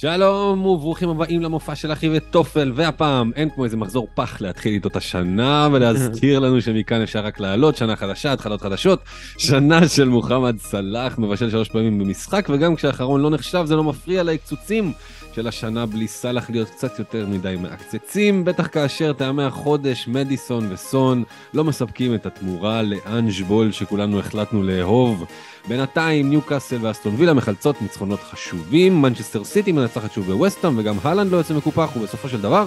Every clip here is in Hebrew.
שלום וברוכים הבאים למופע של אחי וטופל, והפעם אין כמו איזה מחזור פח להתחיל איתו את השנה ולהזכיר לנו שמכאן אפשר רק לעלות, שנה חדשה, התחלות חדשות, שנה של מוחמד סלאח, מבשל שלוש פעמים במשחק, וגם כשהאחרון לא נחשב זה לא מפריע להקצוצים של השנה בלי סלאח להיות קצת יותר מדי מעקצצים, בטח כאשר טעמי החודש, מדיסון וסון לא מספקים את התמורה לאנג' בול שכולנו החלטנו לאהוב. בינתיים ניוקאסל ואסטון וילה מחלצות ניצחונות חשובים, מנצ'סטר סיטי מנצחת שוב בווסטהאם וגם הלנד לא יוצא מקופח ובסופו של דבר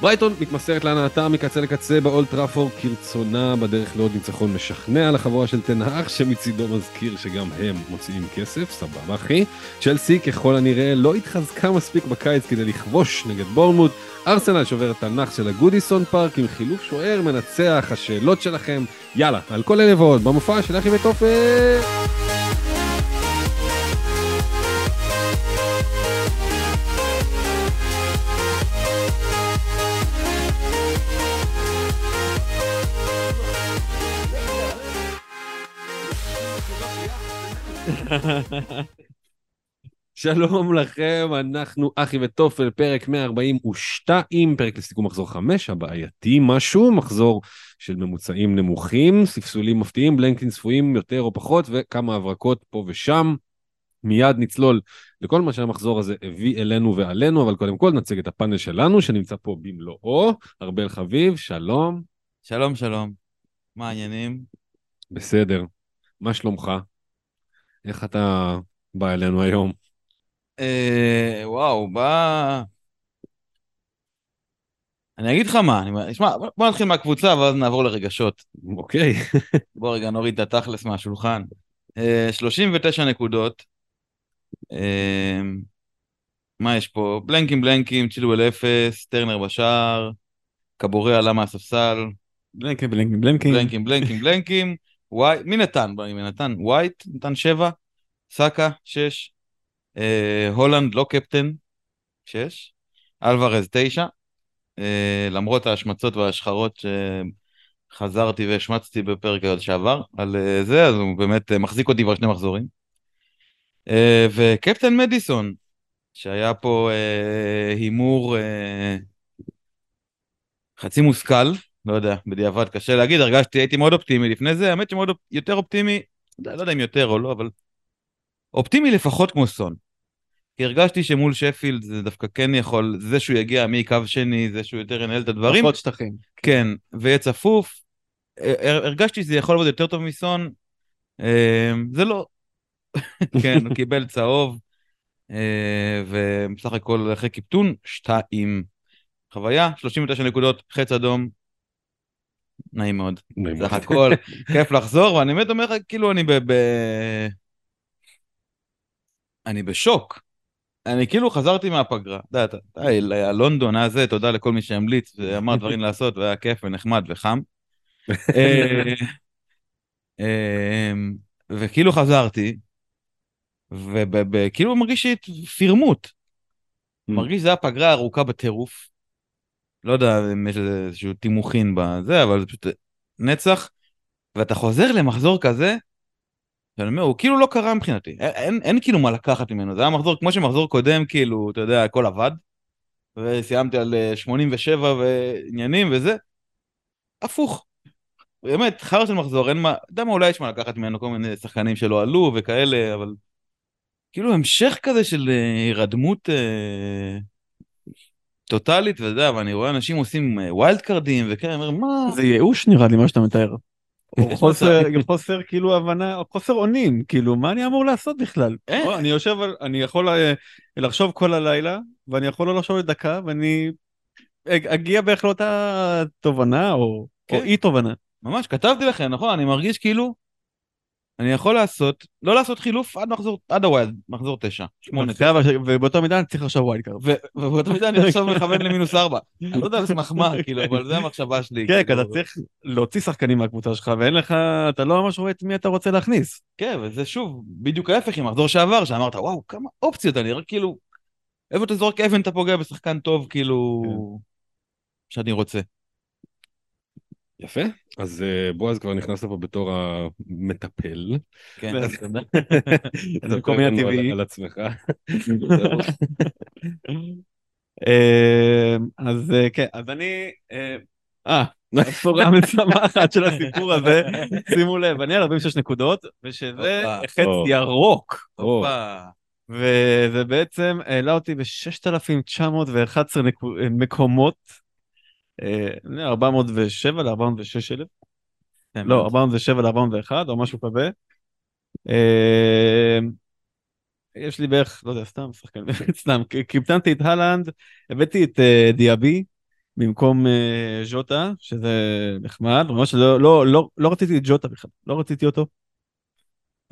ברייטון מתמסרת להנאתה מקצה לקצה באולד טראפורד כרצונה בדרך לעוד ניצחון משכנע לחבורה של טן האח שמצידו מזכיר שגם הם מוציאים כסף, סבבה אחי. צ'לסי ככל הנראה לא התחזקה מספיק בקיץ כדי לכבוש נגד בורנמות'. ארסנל שובר את הנאחס של הגודיסון פארק עם חילוף שוער מנצח, השאלות שלכם. יאללה, על כל אלה ועוד במופע של אחי ותופר. שלום לכם, אנחנו אחי וטופל, פרק 142, פרק לסיכום מחזור 5, הבעייתי משהו, מחזור של ממוצעים נמוכים, ספסולים מפתיעים, בלנקין צפויים יותר או פחות, וכמה הברקות פה ושם. מיד נצלול לכל מה שהמחזור הזה הביא אלינו ועלינו, אבל קודם כל נציג את הפאנל שלנו שנמצא פה במלואו. ארבל חביב, שלום. שלום, שלום. מה העניינים? בסדר. מה שלומך? איך אתה בא אלינו היום? אה, וואו, בא... אני אגיד לך מה, אני... שמע, בוא נתחיל מהקבוצה ואז נעבור לרגשות. אוקיי. בוא רגע נוריד את התכלס מהשולחן. אה, 39 נקודות. אה, מה יש פה? בלנקים בלנקים, צ'ילואל אפס, טרנר בשער, קבורי עלה מהספסל. בלנקים בלנקים בלנקים. בלנקים בלנקים בלנקים. וואי, מי נתן? מי נתן? ווייט נתן שבע, סאקה שש, אה, הולנד לא קפטן שש, אלוורז תשע, אה, למרות ההשמצות וההשחרות שחזרתי והשמצתי בפרק שעבר על אה, זה, אז הוא באמת אה, מחזיק אותי כבר שני מחזורים. אה, וקפטן מדיסון, שהיה פה אה, הימור אה, חצי מושכל, לא יודע, בדיעבד קשה להגיד, הרגשתי, הייתי מאוד אופטימי לפני זה, האמת שמאוד יותר אופטימי, לא יודע אם יותר או לא, אבל אופטימי לפחות כמו סון. כי הרגשתי שמול שפילד זה דווקא כן יכול, זה שהוא יגיע מקו שני, זה שהוא יותר ינהל את הדברים. פחות שטחים. כן, ויהיה צפוף. הרגשתי שזה יכול לעבוד יותר טוב מסון, זה לא. כן, הוא קיבל צהוב, ובסך הכל אחרי קיפטון, שתיים. חוויה, 39 נקודות, חץ אדום, נעים מאוד. סך הכל, כיף לחזור, ואני באמת אומר לך, כאילו אני ב... ב... אני בשוק. אני כאילו חזרתי מהפגרה, אתה יודע, לונדון היה זה, תודה לכל מי שהמליץ ואמר דברים לעשות, והיה כיף ונחמד וחם. וכאילו חזרתי, וכאילו מרגיש פרמוט. מרגיש שזה היה פגרה ארוכה בטירוף. לא יודע אם יש איזשהו תימוכין בזה, אבל זה פשוט נצח. ואתה חוזר למחזור כזה, ואני אומר, הוא כאילו לא קרה מבחינתי, אין, אין, אין כאילו מה לקחת ממנו, זה היה מחזור כמו שמחזור קודם, כאילו, אתה יודע, הכל עבד, וסיימתי על 87 ועניינים וזה, הפוך. באמת, חרא של מחזור, אין מה, אתה יודע מה, אולי יש מה לקחת ממנו, כל מיני שחקנים שלא עלו וכאלה, אבל כאילו המשך כזה של הירדמות אה, טוטאלית, ואתה יודע, ואני רואה אנשים עושים wild card ים וכאלה, אני אומר, מה... זה ייאוש נראה לי מה שאתה מתאר. חוסר חוסר כאילו הבנה חוסר אונים כאילו מה אני אמור לעשות בכלל? אני יושב אני יכול לחשוב כל הלילה ואני יכול לא לחשוב לדקה ואני אגיע בערך לאותה תובנה או אי תובנה. ממש כתבתי לכם נכון? אני מרגיש כאילו אני יכול לעשות, לא לעשות חילוף עד מחזור, עד ה wild, מחזור תשע, שמונה. ובאותו מידה אני צריך עכשיו wild card. ובאותו מידה אני עכשיו מכוון למינוס ארבע. אני לא יודע איזה מחמאה, כאילו, אבל זה המחשבה שלי. כן, כי אתה צריך להוציא שחקנים מהקבוצה שלך, ואין לך, אתה לא ממש רואה את מי אתה רוצה להכניס. כן, וזה שוב, בדיוק ההפך עם מחזור שעבר, שאמרת, וואו, כמה אופציות, אני רק כאילו, איפה אתה זורק אבן אתה פוגע בשחקן טוב, כאילו, שאני רוצה. יפה, אז בועז כבר נכנס לפה בתור המטפל. כן, תודה. על עצמך. אה, אז אה, כן, אז אני... אה, אה, הבשורה המשמחת של הסיפור הזה, שימו לב, אני על 46 נקודות, ושזה. חץ. ירוק. וזה בעצם העלה אותי ב-6,911 מקומות, אה, 407 ל-406 אלף, כן, לא, 407 ל-401 או משהו כזה. אה, יש לי בערך, לא יודע, סתם, שחקן, סתם, קיפטנתי את הלנד, הבאתי את אה, דיאבי במקום אה, ז'וטה, שזה נחמד, ממש לא, לא, לא, לא רציתי את ג'וטה בכלל, לא רציתי אותו.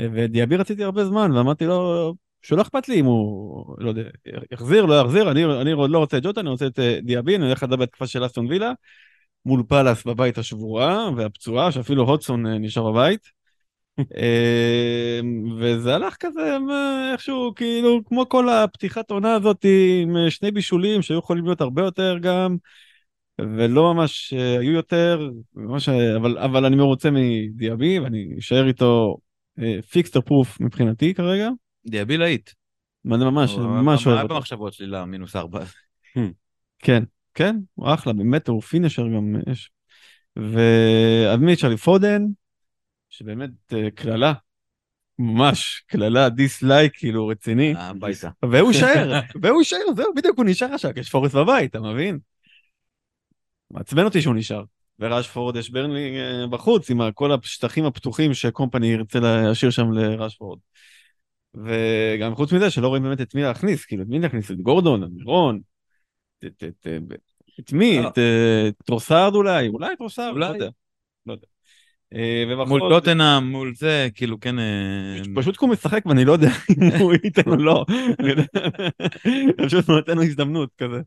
אה, ודיאבי רציתי הרבה זמן, ואמרתי לו, שלא אכפת לי אם הוא, לא יודע, יחזיר, לא יחזיר, אני, אני לא רוצה את ג'וטה, אני רוצה את אה, דיאבי, אני הולך לדבר בהתקפה של אסטון וילה, מול פאלאס בבית השבורה והפצועה, שאפילו הודסון אה, נשאר בבית. אה, וזה הלך כזה איכשהו כאילו כמו כל הפתיחת עונה הזאת עם אה, שני בישולים שהיו יכולים להיות הרבה יותר גם ולא ממש היו יותר ממש, אבל, אבל אני מרוצה מדיאבי ואני אשאר איתו fixture proof מבחינתי כרגע. דיאבי להיט. מה זה ממש הוא- ממש אוהב היה אותו. במחשבות שלי למינוס ארבע? כן כן הוא אחלה באמת הוא finisher גם יש. ואז מי צ'רלי פודן שבאמת אה, קללה ממש קללה dislike כאילו רציני הביתה. והוא יישאר והוא יישאר זהו בדיוק הוא נשאר עכשיו יש פורסט בבית אתה מבין. מעצבן אותי שהוא נשאר. וראשפורד יש ברנלי אה, בחוץ עם כל השטחים הפתוחים שקומפני ירצה להשאיר שם לראשפורד. וגם חוץ מזה שלא רואים באמת את מי להכניס כאילו את מי להכניס את גורדון, את אלמירון, את- את- את- את מי, לא. את אה, טרוסארד אולי, אולי טרוסארד, לא. יודע. לא יודע. אה, מול טוטנאם, מול זה, כאילו כן... אה, פשוט כי הוא משחק ואני לא יודע אם הוא ייתן או לא. אני. פשוט נותן לו הזדמנות כזה.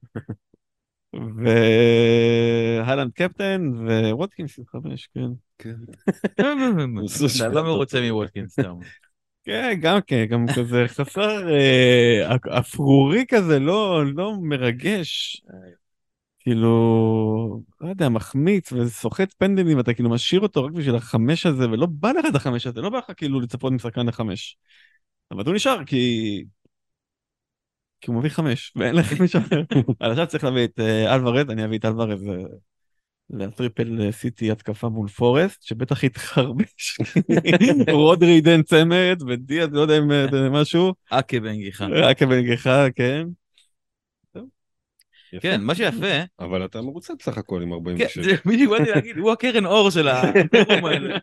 והלנד קפטן וווטקינס עם חמש, כן. אתה לא מרוצה מווטקינס, סתם. כן, גם כן, גם כזה חסר אה, אפרורי כזה, לא לא מרגש. כאילו, לא יודע, מחמיץ וסוחט פנדלים, אתה כאילו משאיר אותו רק בשביל החמש הזה, ולא בא לך את החמש הזה, לא בא לך כאילו לצפות משחקן לחמש. אבל הוא נשאר כי... כי הוא מביא חמש, ואין לך מישהו אחר. אבל עכשיו צריך להביא את אה, אלוורז, אני אביא את אלוורז לטריפל אה, סיטי התקפה מול פורסט, שבטח יתחרבש. רודרי ייתן צמד, ודיאז לא יודע אם אה, זה משהו. אקה בנגיחה. רק בנגיחה, כן. כן, מה שיפה, אבל אתה מרוצה בסך הכל עם כן, 46. זה בדיוק באתי להגיד, הוא הקרן אור של הפורום האלה.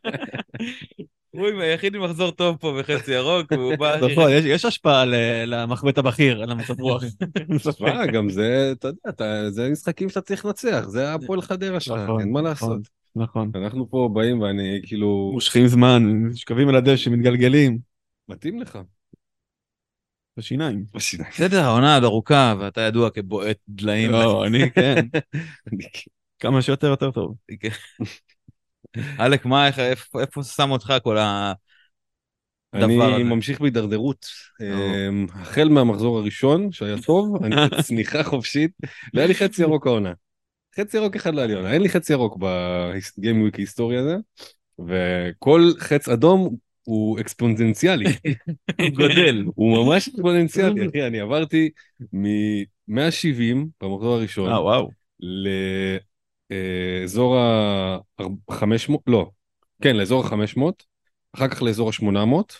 הוא היחיד עם מחזור טוב פה בחצי ירוק, והוא בא... נכון, יש- יש השפעה למחבט הבכיר, על המצב רוח. תשמע, גם זה, אתה יודע, זה משחקים שאתה צריך לנצח, זה הפועל חדרה שלך, נכון, אין מה נכון, לעשות. נכון. אנחנו פה באים ואני כאילו, מושכים זמן, שקבים על הדשא, מתגלגלים. מתאים לך. בשיניים. בשיניים. בסדר, העונה עוד ארוכה, ואתה ידוע כבועט דליים. לא, אני כן. אני- כמה שיותר יותר טוב. אלק, מה, איך- איפה איפה שם אותך כל ה... אני הזה. ממשיך בהידרדרות. אמ, החל מהמחזור הראשון, שהיה טוב, אני בצניחה חופשית, לא היה לי חצי ירוק העונה. חצי ירוק אחד לא לי עונה, אין לי חצי ירוק בגיים וויק היסטורי הזה, וכל חץ אדום הוא אקספוננציאלי. הוא גודל. הוא ממש אקספוננציאלי, אחי, אני עברתי מ-170 במחזור הראשון אה, וואו. לאזור ה-500, לא, כן, לאזור ה-500, אחר כך לאזור ה-800,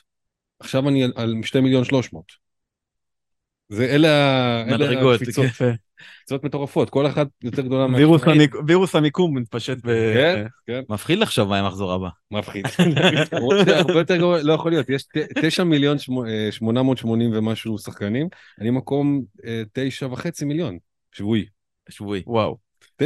עכשיו אני על- על 2 מיליון 300. זה אלה אלה הקפיצות. קפיצות מטורפות, כל אחת יותר גדולה וירוס. המיק- וירוס המיקום מתפשט ב... כן, כן, מפחיד לחשוב מה יהיה המחזור הבא. מפחיד. שהרבה יותר גרוע, לא יכול להיות, יש 9 מיליון שמו- אה, 880 ומשהו שחקנים, אני מקום 9 וחצי מיליון, שבועי. שבועי. וואו.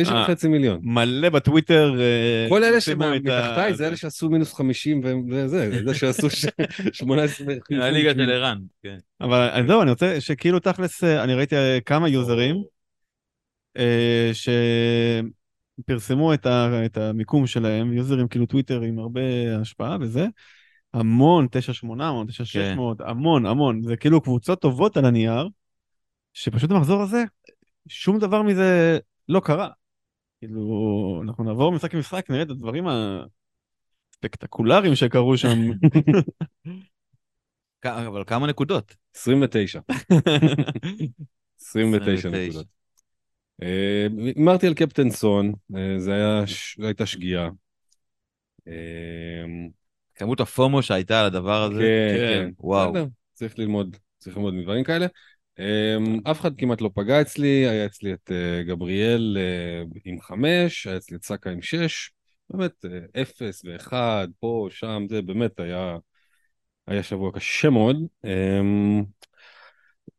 9 אה. וחצי מיליון. מלא בטוויטר. אה, כל אלה שמתחתיי זה אלה שעשו מינוס 50 וזה, זה שעשו ש- 18. הליגה של ערן. כן. אבל אז זהו, אני רוצה שכאילו תכלס, אה, אני ראיתי אה, כמה יוזרים אה, שפרסמו את המיקום שלהם, יוזרים כאילו טוויטר עם הרבה השפעה וזה. המון, 9800, 9600, המון, המון. זה כאילו קבוצות טובות על הנייר, שפשוט במחזור הזה, שום דבר מזה לא קרה. כאילו, אנחנו נעבור משחק למשחק, נראה את הדברים הספקטקולריים שקרו שם. אבל כמה נקודות? 29. 29 29. נקודות. אה, הימרתי על קפטן סון, אה, זה היה, ש- זו הייתה שגיאה. אה, כמות הפומו שהייתה על הדבר הזה. כן, כן, כן. וואו. צריך ללמוד, צריך ללמוד מדברים כאלה. Um, אף אחד כמעט לא פגע אצלי, היה אצלי את uh, גבריאל uh, עם חמש, היה אצלי את סאקה עם שש, באמת uh, אפס ואחד, פה, שם, זה באמת היה, היה שבוע קשה מאוד. Um,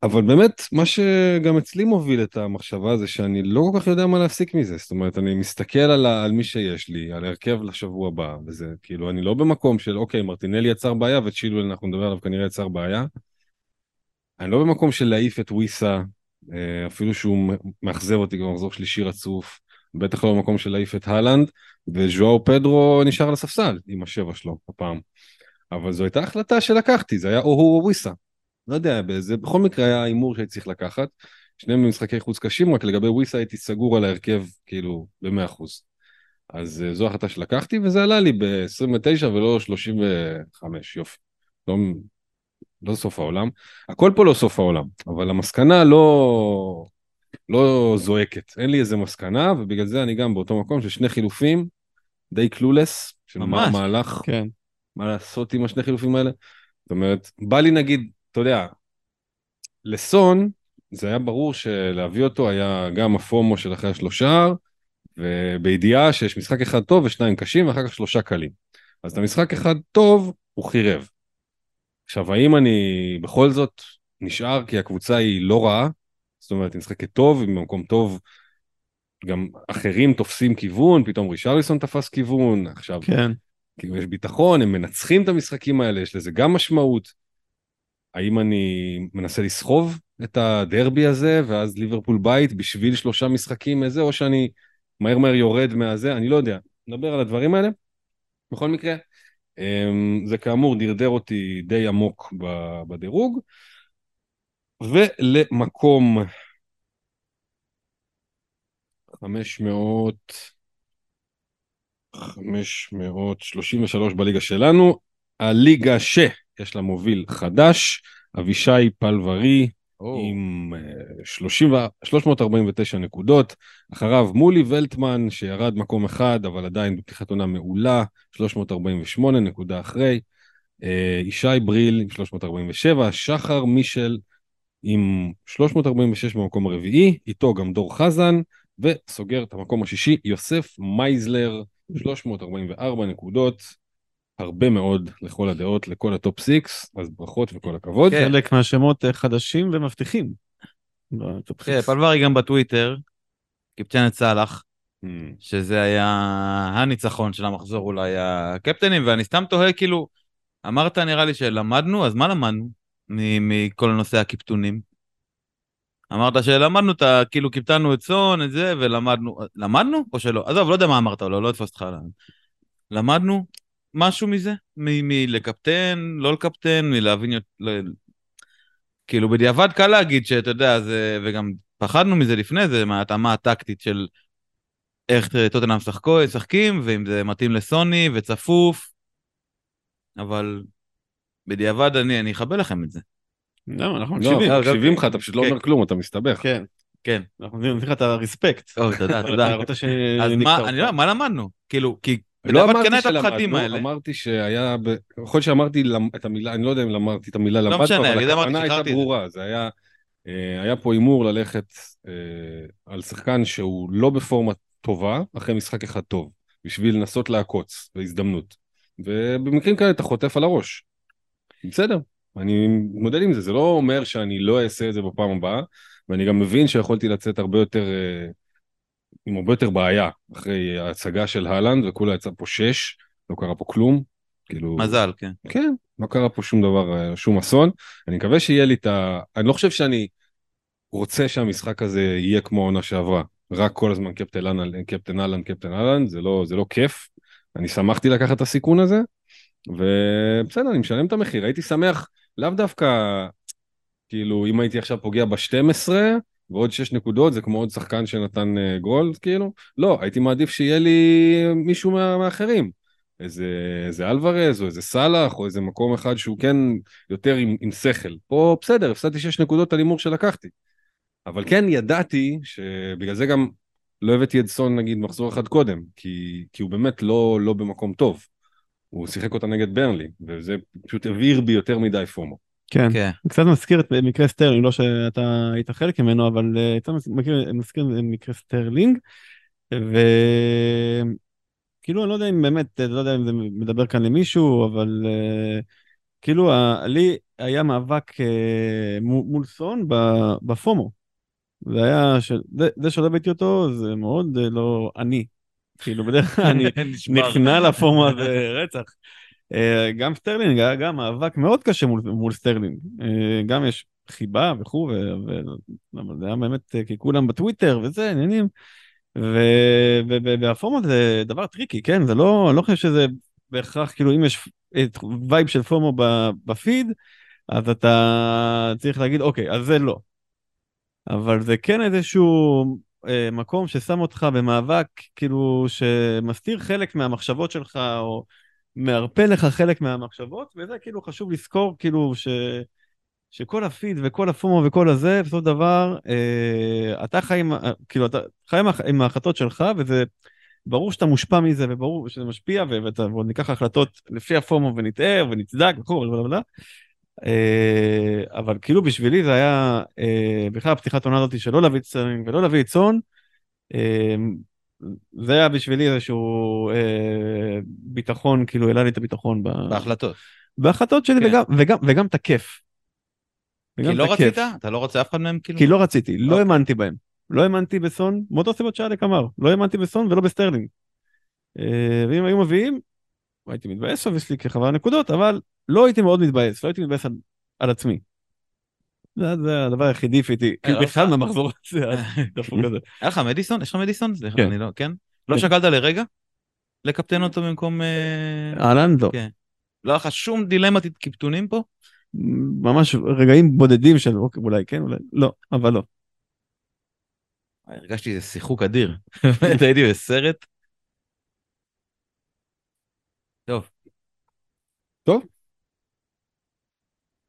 אבל באמת, מה שגם אצלי מוביל את המחשבה זה שאני לא כל כך יודע מה להסיק מזה. זאת אומרת, אני מסתכל על, ה- על מי שיש לי, על ההרכב לשבוע הבא, וזה כאילו, אני לא במקום של, אוקיי, מרטינלי יצר בעיה וצ'ילואל, אנחנו נדבר עליו, כנראה יצר בעיה. אני לא במקום של להעיף את וויסה, אה, אפילו שהוא מאכזב אותי כבר מחזור שלישי רצוף, בטח לא במקום של להעיף את הלנד, וז'ואר פדרו נשאר על הספסל עם השבע שלו הפעם. אבל זו הייתה החלטה שלקחתי, זה היה או הוא או וויסה. לא יודע, זה בכל מקרה היה הימור שהייתי צריך לקחת. שניהם במשחקי חוץ קשים, רק לגבי וויסה הייתי סגור על ההרכב, כאילו, ב-100%. אז אה, זו החלטה שלקחתי, וזה עלה לי ב-29 ולא 35, יופי. לא, לא סוף העולם. הכל פה לא סוף העולם, אבל המסקנה לא, לא זועקת. אין לי איזה מסקנה, ובגלל זה אני גם באותו מקום של שני חילופים, די קלולס, של ממש. מהלך כן. מה לעשות עם השני חילופים האלה. זאת אומרת, בא לי נגיד, אתה יודע, לסון, זה היה ברור שלהביא אותו היה גם הפומו של אחרי השלושה, ובידיעה שיש משחק אחד טוב ושניים קשים, ואחר כך שלושה קלים. אז את המשחק אחד טוב, הוא חירב. עכשיו, האם אני בכל זאת נשאר כי הקבוצה היא לא רעה? זאת אומרת, היא משחקת טוב, היא במקום טוב, גם אחרים תופסים כיוון, פתאום רישרליסון תפס כיוון, עכשיו כן. כאילו יש ביטחון, הם מנצחים את המשחקים האלה, יש לזה גם משמעות. האם אני מנסה לסחוב את הדרבי הזה, ואז ליברפול בית בשביל שלושה משחקים איזה, או שאני מהר מהר יורד מהזה, אני לא יודע. נדבר על הדברים האלה. בכל מקרה, זה כאמור דרדר אותי די עמוק בדירוג. ולמקום 500... 533 בליגה שלנו, הליגה שיש לה מוביל חדש, אבישי פלברי עם אה, 30 ו- 349 נקודות, אחריו מולי ולטמן שירד מקום אחד אבל עדיין בפתיחת עונה מעולה, 348 נקודה אחרי, אה, ישי בריל עם 347, שחר מישל עם 346 במקום הרביעי, איתו גם דור חזן, וסוגר את המקום השישי יוסף מייזלר 344 נקודות, הרבה מאוד לכל הדעות, לכל ה top six, אז ברכות וכל הכבוד. כן. חלק מהשמות אה, חדשים ומבטיחים. כן. פלברי גם בטוויטר, קיפצ'ן את סאלח, Hmm. שזה היה הניצחון של המחזור אולי הקפטנים, ואני סתם תוהה כאילו, אמרת נראה לי שלמדנו, אז מה למדנו מ- מכל נושא הקיפטונים? אמרת שלמדנו את ה... כאילו קיפטנו את סון, את זה, ולמדנו... למדנו או שלא? עזוב, לא יודע מה אמרת, לא, לא אתפוס אותך. על ה- למדנו משהו מזה? מ- מלקפטן, לא לקפטן, מלהבין... ל- כאילו בדיעבד קל להגיד שאתה יודע, זה... וגם פחדנו מזה לפני זה, מההתאמה הטקטית של איך טוטנאם שחקו- משחקים, ואם זה מתאים לסוני וצפוף, אבל בדיעבד אני, אני אכבה לכם את זה. לא, אנחנו לא, מקשיבים. אנחנו מקשיבים לך, אתה פשוט לא כן. אומר כלום, אתה מסתבך. כן. כן. אנחנו נותנים לך את הרספקט. אוי, תודה, תודה. אתה רוצה ש... אז מה, אותך. אני לא, מה למדנו? כאילו, כי לא אמרתי שלמדנו, האלה. אמרתי שהיה, יכול להיות שאמרתי את המילה, אני לא יודע אם אמרתי את המילה למדנו, משנה, אבל הכוונה הייתה. ברורה, זה היה, אה, היה פה הימור ללכת אה, על שחקן שהוא לא בפורמה טובה, אחרי משחק אחד טוב, בשביל לנסות לעקוץ, בהזדמנות. ובמקרים כאלה אתה חוטף על הראש. בסדר, אני מודד עם זה, זה לא אומר שאני לא אעשה את זה בפעם הבאה, ואני גם מבין שיכולתי לצאת הרבה יותר, אה, עם הרבה יותר בעיה, אחרי ההצגה של הלנד, וכולה יצא פה שש, לא קרה פה כלום. כאילו... מזל, כן. כן, לא קרה פה שום דבר, אה, שום אסון. אני מקווה שיהיה לי את ה... אני לא חושב שאני רוצה שהמשחק הזה יהיה כמו העונה שעברה. רק כל הזמן קפטן אהלן, קפטן אהלן, קפטן אהלן, זה לא, זה לא כיף. אני שמחתי לקחת את הסיכון הזה, ובסדר, אני משלם את המחיר. הייתי שמח, לאו דווקא, כאילו, אם הייתי עכשיו פוגע ב-12, ועוד 6 נקודות, זה כמו עוד שחקן שנתן uh, גול, כאילו. לא, הייתי מעדיף שיהיה לי מישהו מה, מאחרים. איזה, איזה אלוורז, או איזה סאלח, או איזה מקום אחד שהוא כן יותר עם, עם שכל. פה בסדר, הפסדתי 6 נקודות על הימור שלקחתי. אבל כן ידעתי שבגלל זה גם לא הבאתי את סון נגיד מחזור אחד קודם, כי, כי הוא באמת לא, לא במקום טוב. הוא שיחק אותה נגד ברנלי, וזה פשוט הבעיר בי יותר מדי FOMO. כן, כן. קצת מזכיר את מקרה סטרלינג, לא שאתה היית חלק ממנו, אבל אה, קצת מזכיר, מזכיר את מקרה סטרלינג, וכאילו אני לא יודע אם באמת, לא יודע אם זה מדבר כאן למישהו, אבל אה, כאילו לי היה מאבק אה, מול סון ב FOMO. זה היה, ש... זה, זה שלא הבאתי אותו זה מאוד לא אני. כאילו בדרך כלל אני נכנע ל FOMO הזה רצח. אה, גם סטרלינג היה גם מאבק מאוד קשה מול, מול סטרלינג. אה, גם יש חיבה וכו', וזה היה באמת, אה, כי כולם בטוויטר וזה, עניינים. וה FOMO זה דבר tricky, כן? זה לא, אני לא חושב שזה בהכרח, כאילו, אם יש vibe של FOMO בפיד, אז אתה צריך להגיד, אוקיי, אז זה לא. אבל זה כן איזשהו אה, מקום ששם אותך במאבק, כאילו, שמסתיר חלק מהמחשבות שלך, או מערפה לך חלק מהמחשבות, וזה כאילו חשוב לזכור, כאילו, ש... שכל הפיד וכל הפומו וכל הזה, בסופו של דבר, אה, אתה חי עם, כאילו, אתה חי עם ההחלטות שלך, וזה ברור שאתה מושפע מזה, וברור שזה משפיע, ואתה, ועוד ניקח החלטות לפי הפומו ונטעה ונצדק וכו', אה, אבל כאילו בשבילי זה היה, אה, בכלל הפתיחת עונה הזאת שלא להביא סון ולא להביא סון, אה, זה היה בשבילי איזשהו אה, ביטחון, כאילו העלה לי את הביטחון ב... בהחלטות. בהחלטות שלי, כן. וגם, וגם, וגם תקף. כי לא רצית? אתה לא רוצה אף אחד מהם כאילו? כי לא רציתי, לא אוקיי. האמנתי בהם. לא האמנתי בסון, מאותו סיבות שאלק אמר, לא האמנתי בסון ולא בסטרלינג. אה, ואם היו מביאים, הייתי מתבאס שם, יש לי כחבר נקודות, אבל לא הייתי מאוד מתבאס, לא הייתי מתבאס על, על עצמי. זה, הדבר היחידי שהייתי, כאילו בכלל מהמחזור הזה, דפוק כזה. היה לך מדיסון? יש לך מדיסון? כן. לא, כן? לא כן. שקלת לרגע? לקפטן אותו במקום... אה, אהלן לא. כן. לא היה לך שום דילמת קיפטונים פה? ממש רגעים בודדים של אוקיי, אולי כן, אולי לא, אבל לא. הרגשתי איזה שיחוק אדיר. באמת הייתי בסרט. טוב. טוב.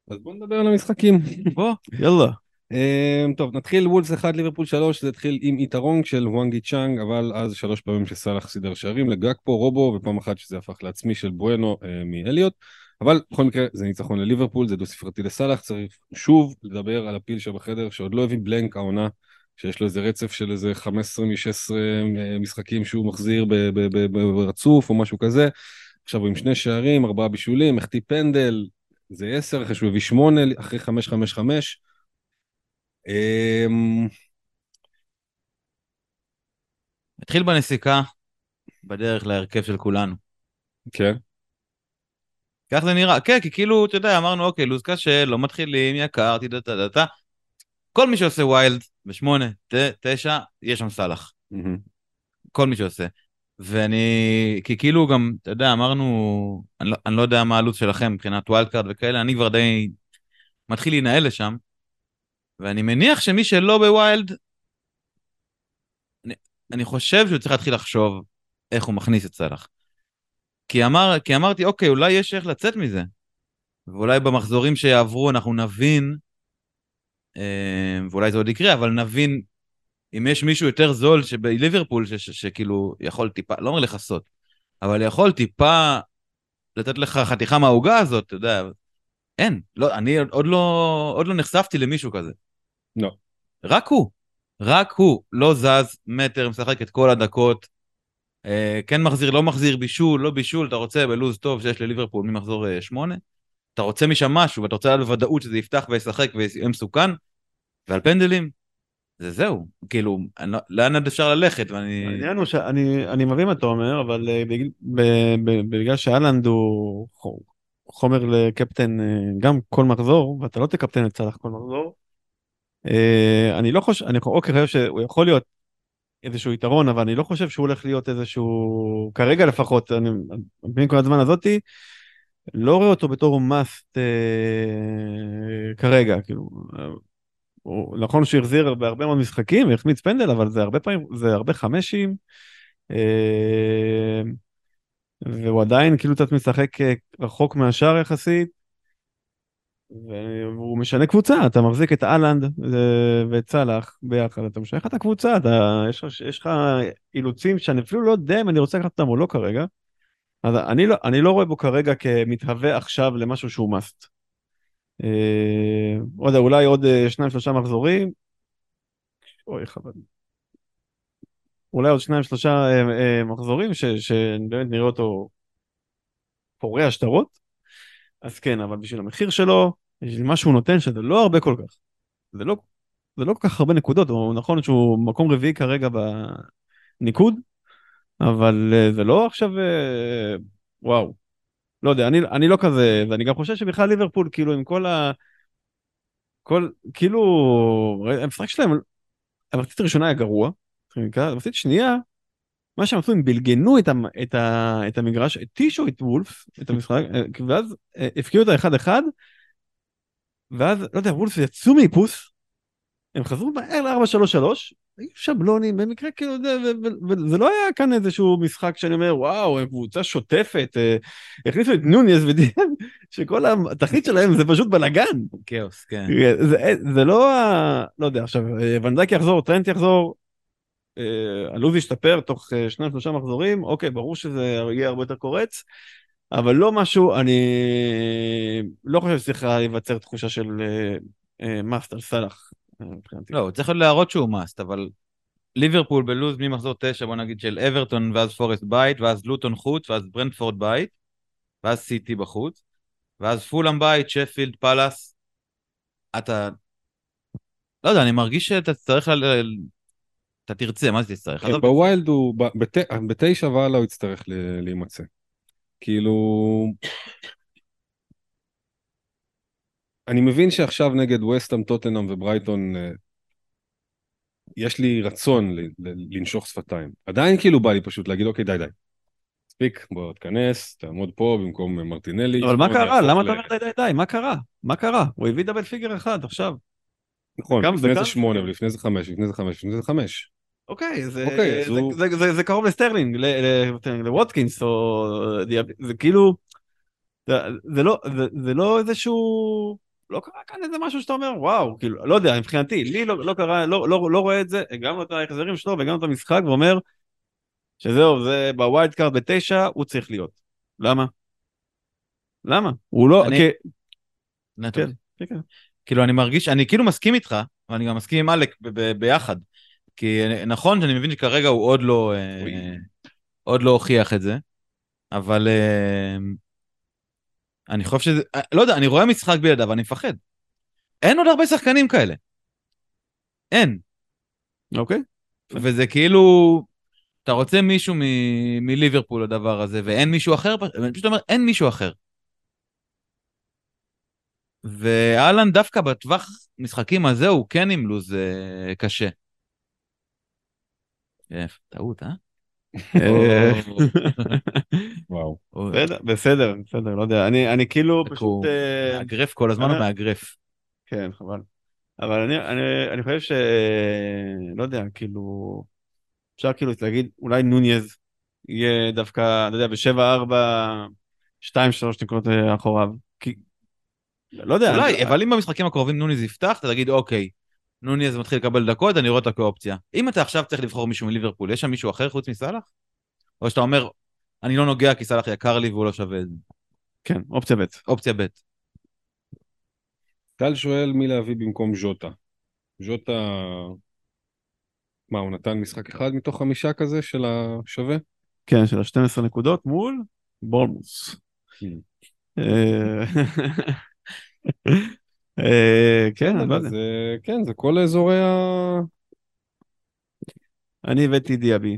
אז בוא נדבר על המשחקים. בוא, יאללה. Um, טוב, נתחיל וולס 1, ליברפול 3, זה התחיל עם יתרון של וואנגי צ'אנג, אבל אז שלוש פעמים שסאלח סידר שערים לגג פה רובו, ופעם אחת שזה הפך לעצמי של בואנו uh, מאליוט. אבל בכל מקרה זה ניצחון לליברפול, זה דו ספרתי לסאלח, צריך שוב לדבר על הפיל שבחדר שעוד לא הביא בלנק העונה, שיש לו איזה רצף של איזה 15 מ-16 אה, משחקים שהוא מחזיר ברצוף או משהו כזה. עכשיו הוא עם שני שערים, ארבעה בישולים, החטיא פנדל, זה 10, אחרי שהוא הביא 8, אחרי 5, 5, 5. התחיל בנסיקה, בדרך להרכב של כולנו. כן. כך זה נראה, כן, כי כאילו, אתה יודע, אמרנו, אוקיי, לו"ז קשה, לא מתחילים, יקר, תדעת, תדעת. כל מי שעושה wild בשמונה, תשע, יש שם סאלח. כל מי שעושה. ואני, כי כאילו גם, אתה יודע, אמרנו, אני לא, אני לא יודע מה הלו"ז שלכם מבחינת wild card וכאלה, אני כבר די מתחיל להינעל לשם, ואני מניח שמי שלא ב wild, אני, אני חושב שהוא צריך להתחיל לחשוב איך הוא מכניס את סאלח. כי, אמר, כי אמרתי, אוקיי, אולי יש איך לצאת מזה, ואולי במחזורים שיעברו אנחנו נבין, אה, ואולי זה עוד יקרה, אבל נבין אם יש מישהו יותר זול שבליברפול, שכאילו יכול טיפה, לא אומר לכסות, אבל יכול טיפה לתת לך חתיכה מהעוגה הזאת, אתה יודע, אין, לא, אני עוד לא, עוד לא נחשפתי למישהו כזה. לא. רק הוא, רק הוא, לא זז מטר, משחק את כל הדקות, אה, כן מחזיר, לא מחזיר, בישול, לא בישול, אתה רוצה בלוז טוב שיש לליברפול ממחזור אה, שמונה, אתה רוצה משם משהו, ואתה רוצה לדעת בוודאות שזה יפתח וישחק ויהיה מסוכן, ועל פנדלים, זה זהו, כאילו, לא, לאן עד אפשר ללכת? ואני... העניין הוא שאני מבין מה אתה אומר, אבל אה, בגלל שאלנד הוא חומר לקפטן אה, גם כל מחזור, ואתה לא תקפטן את סלאח כל מחזור, אה, אני לא חושב, אני אוקיי, חושב שהוא יכול להיות איזשהו יתרון, אבל אני לא חושב שהוא הולך להיות איזשהו, כרגע לפחות, אני מבין כל הזמן הזאתי, לא רואה אותו בתור מאסט אה, כרגע, כאילו, הוא, נכון שהוא החזיר בהרבה מאוד משחקים והחמיץ פנדל, אבל זה הרבה פעמים, זה הרבה חמשים. אה, והוא עדיין כאילו קצת משחק אה, רחוק מהשאר יחסית. והוא משנה קבוצה, אתה מחזיק את אהלנד אה, ואת סאלח ביחד, אתה משנה לך את הקבוצה, אתה, יש, לך- יש לך אילוצים שאני אפילו לא יודע אם אני רוצה לקחת אותם או לא כרגע. אז אני לא, אני לא רואה בו כרגע כמתהווה עכשיו למשהו שהוא must. אה, לא יודע, אולי עוד אה, שניים שלושה מחזורים. אוי חבל. אולי עוד שניים שלושה אה, אה, מחזורים שבאמת נראה אותו פורע שטרות. אז כן, אבל בשביל המחיר שלו, בשביל מה שהוא נותן, שזה לא הרבה כל כך. זה לא, זה לא כל כך הרבה נקודות, הוא נכון שהוא מקום רביעי כרגע בניקוד, אבל אה, זה לא עכשיו, אה, וואו. לא יודע, אני, אני לא כזה, ואני גם חושב שבכלל ליברפול, כאילו, עם כל ה... כל, כאילו, המשחק שלהם, המחצית הראשונה היה גרוע, המחצית שנייה, מה שהם עשו, הם בלגנו את, המ, את, ה, את המגרש, התישו את וולף, את המשחק, אה, ואז אה, הפקיעו את האחד אחד, ואז, לא יודע, וולף יצאו מאיפוס, הם חזרו מהר ל-4-3-3, היו שבלונים, במקרה כאילו, זה, וזה לא היה כאן איזשהו משחק שאני אומר, וואו, הם קבוצה שוטפת, אה, הכניסו את נוניס ודיאן, שכל התכלית שלהם זה פשוט בלאגן. כאוס, כן. זה, זה לא ה... לא יודע, עכשיו, אה, ונדייק יחזור, טרנט יחזור, אה, הלו"ז ישתפר תוך שניים שלושה מחזורים, אוקיי, ברור שזה יהיה הרבה יותר קורץ, אבל לא משהו, אני לא חושב שצריכה להיווצר תחושה של must על סאלח. מבחינתי. לא, הוא צריך להראות שהוא must, אבל ליברפול בלו"ז ממחזור תשע, בוא נגיד יש אברטון ואז פורסט בית, ואז לוטון חוץ, ואז ברנטפורד בית, ואז סיטי בחוץ, ואז פולאם בית, שפילד, פאלאס. אתה... לא יודע, אני מרגיש שאתה צריך ל... אתה תרצה, מה זה תצטרך? עזוב, ב wild הוא, בתשע והלאה הוא יצטרך להימצא. כאילו... אני מבין שעכשיו נגד וסטאם, טוטנאם וברייטון אה, יש לי רצון ל- ל- לנשוך שפתיים. עדיין כאילו בא לי פשוט להגיד אוקיי די די. מספיק בוא תיכנס תעמוד פה במקום מרטינלי. אבל מה קרה? למה אתה אומר די די די? מה קרה? מה קרה? הוא הביא double figure אחד עכשיו. נכון, לפני זה שמונה ולפני זה חמש ולפני זה חמש ולפני זה חמש. אוקיי, זה, אוקיי, זה, הוא- זה, זה, זה קרוב לסטרלינג, לווטקינס או דיאב... זה כאילו, זה, זה, לא, זה, זה לא איזשהו, לא קרה כאן איזה משהו שאתה אומר וואו, כאילו, לא יודע, מבחינתי, לי לא, לא קרה, לא, לא, לא רואה את זה, הגענו את ההחזרים שלו והגענו את המשחק ואומר שזהו, זה ב wild card בתשע, הוא צריך להיות. למה? למה? הוא לא, אני- כי- נטו. כן, כן, כן. כאילו אני מרגיש, אני כאילו מסכים איתך, ואני גם מסכים עם אלק ב- ב- ביחד. כי נכון שאני מבין שכרגע הוא עוד לא, אה. עוד לא הוכיח את זה, אבל אה, אני חושב שזה, אה, לא יודע, אני רואה משחק בלעדיו, אני מפחד. אין עוד הרבה שחקנים כאלה. אין. אוקיי. וזה כאילו, אתה רוצה מישהו מ- מליברפול לדבר הזה, ואין מישהו אחר, אני פשוט אומר, אין מישהו אחר. ואהלן דווקא בטווח משחקים הזה הוא כן עם לוז אה, קשה. טעות, אה? אה, וואו. או- בסדר, בסדר, לא יודע, אני, אני כאילו פשוט, אה, מאגרף כל הזמן, מאגרף. כן, חבל. אבל אני, אני, אני חושב ש... לא יודע, כאילו... אפשר כאילו להגיד, אולי נוניז יהיה דווקא, אתה יודע, בשבע, ארבע, שתיים, שלוש נקודות אה, אחוריו. כי... לא יודע. אולי, אני- אבל אם במשחקים הקרובים נוניז יפתח, אתה תגיד, אוקיי, נוניז מתחיל לקבל דקות, אני רואה אותה כאופציה. אם אתה עכשיו צריך לבחור מישהו מליברפול, יש שם מישהו אחר חוץ מסאלח? או שאתה אומר, אני לא נוגע כי סאלח יקר לי והוא לא שווה את זה. כן, אופציה ב'. אופציה ב'. טל שואל מי להביא במקום ז'וטה. ז'וטה, מה, הוא נתן משחק אחד מתוך חמישה כזה של השווה? כן, של ה-12 נקודות מול בורמוס. אה, כן, אני לא יודע. זה, כן, זה כל אזורי ה... אני הבאתי דיאבי.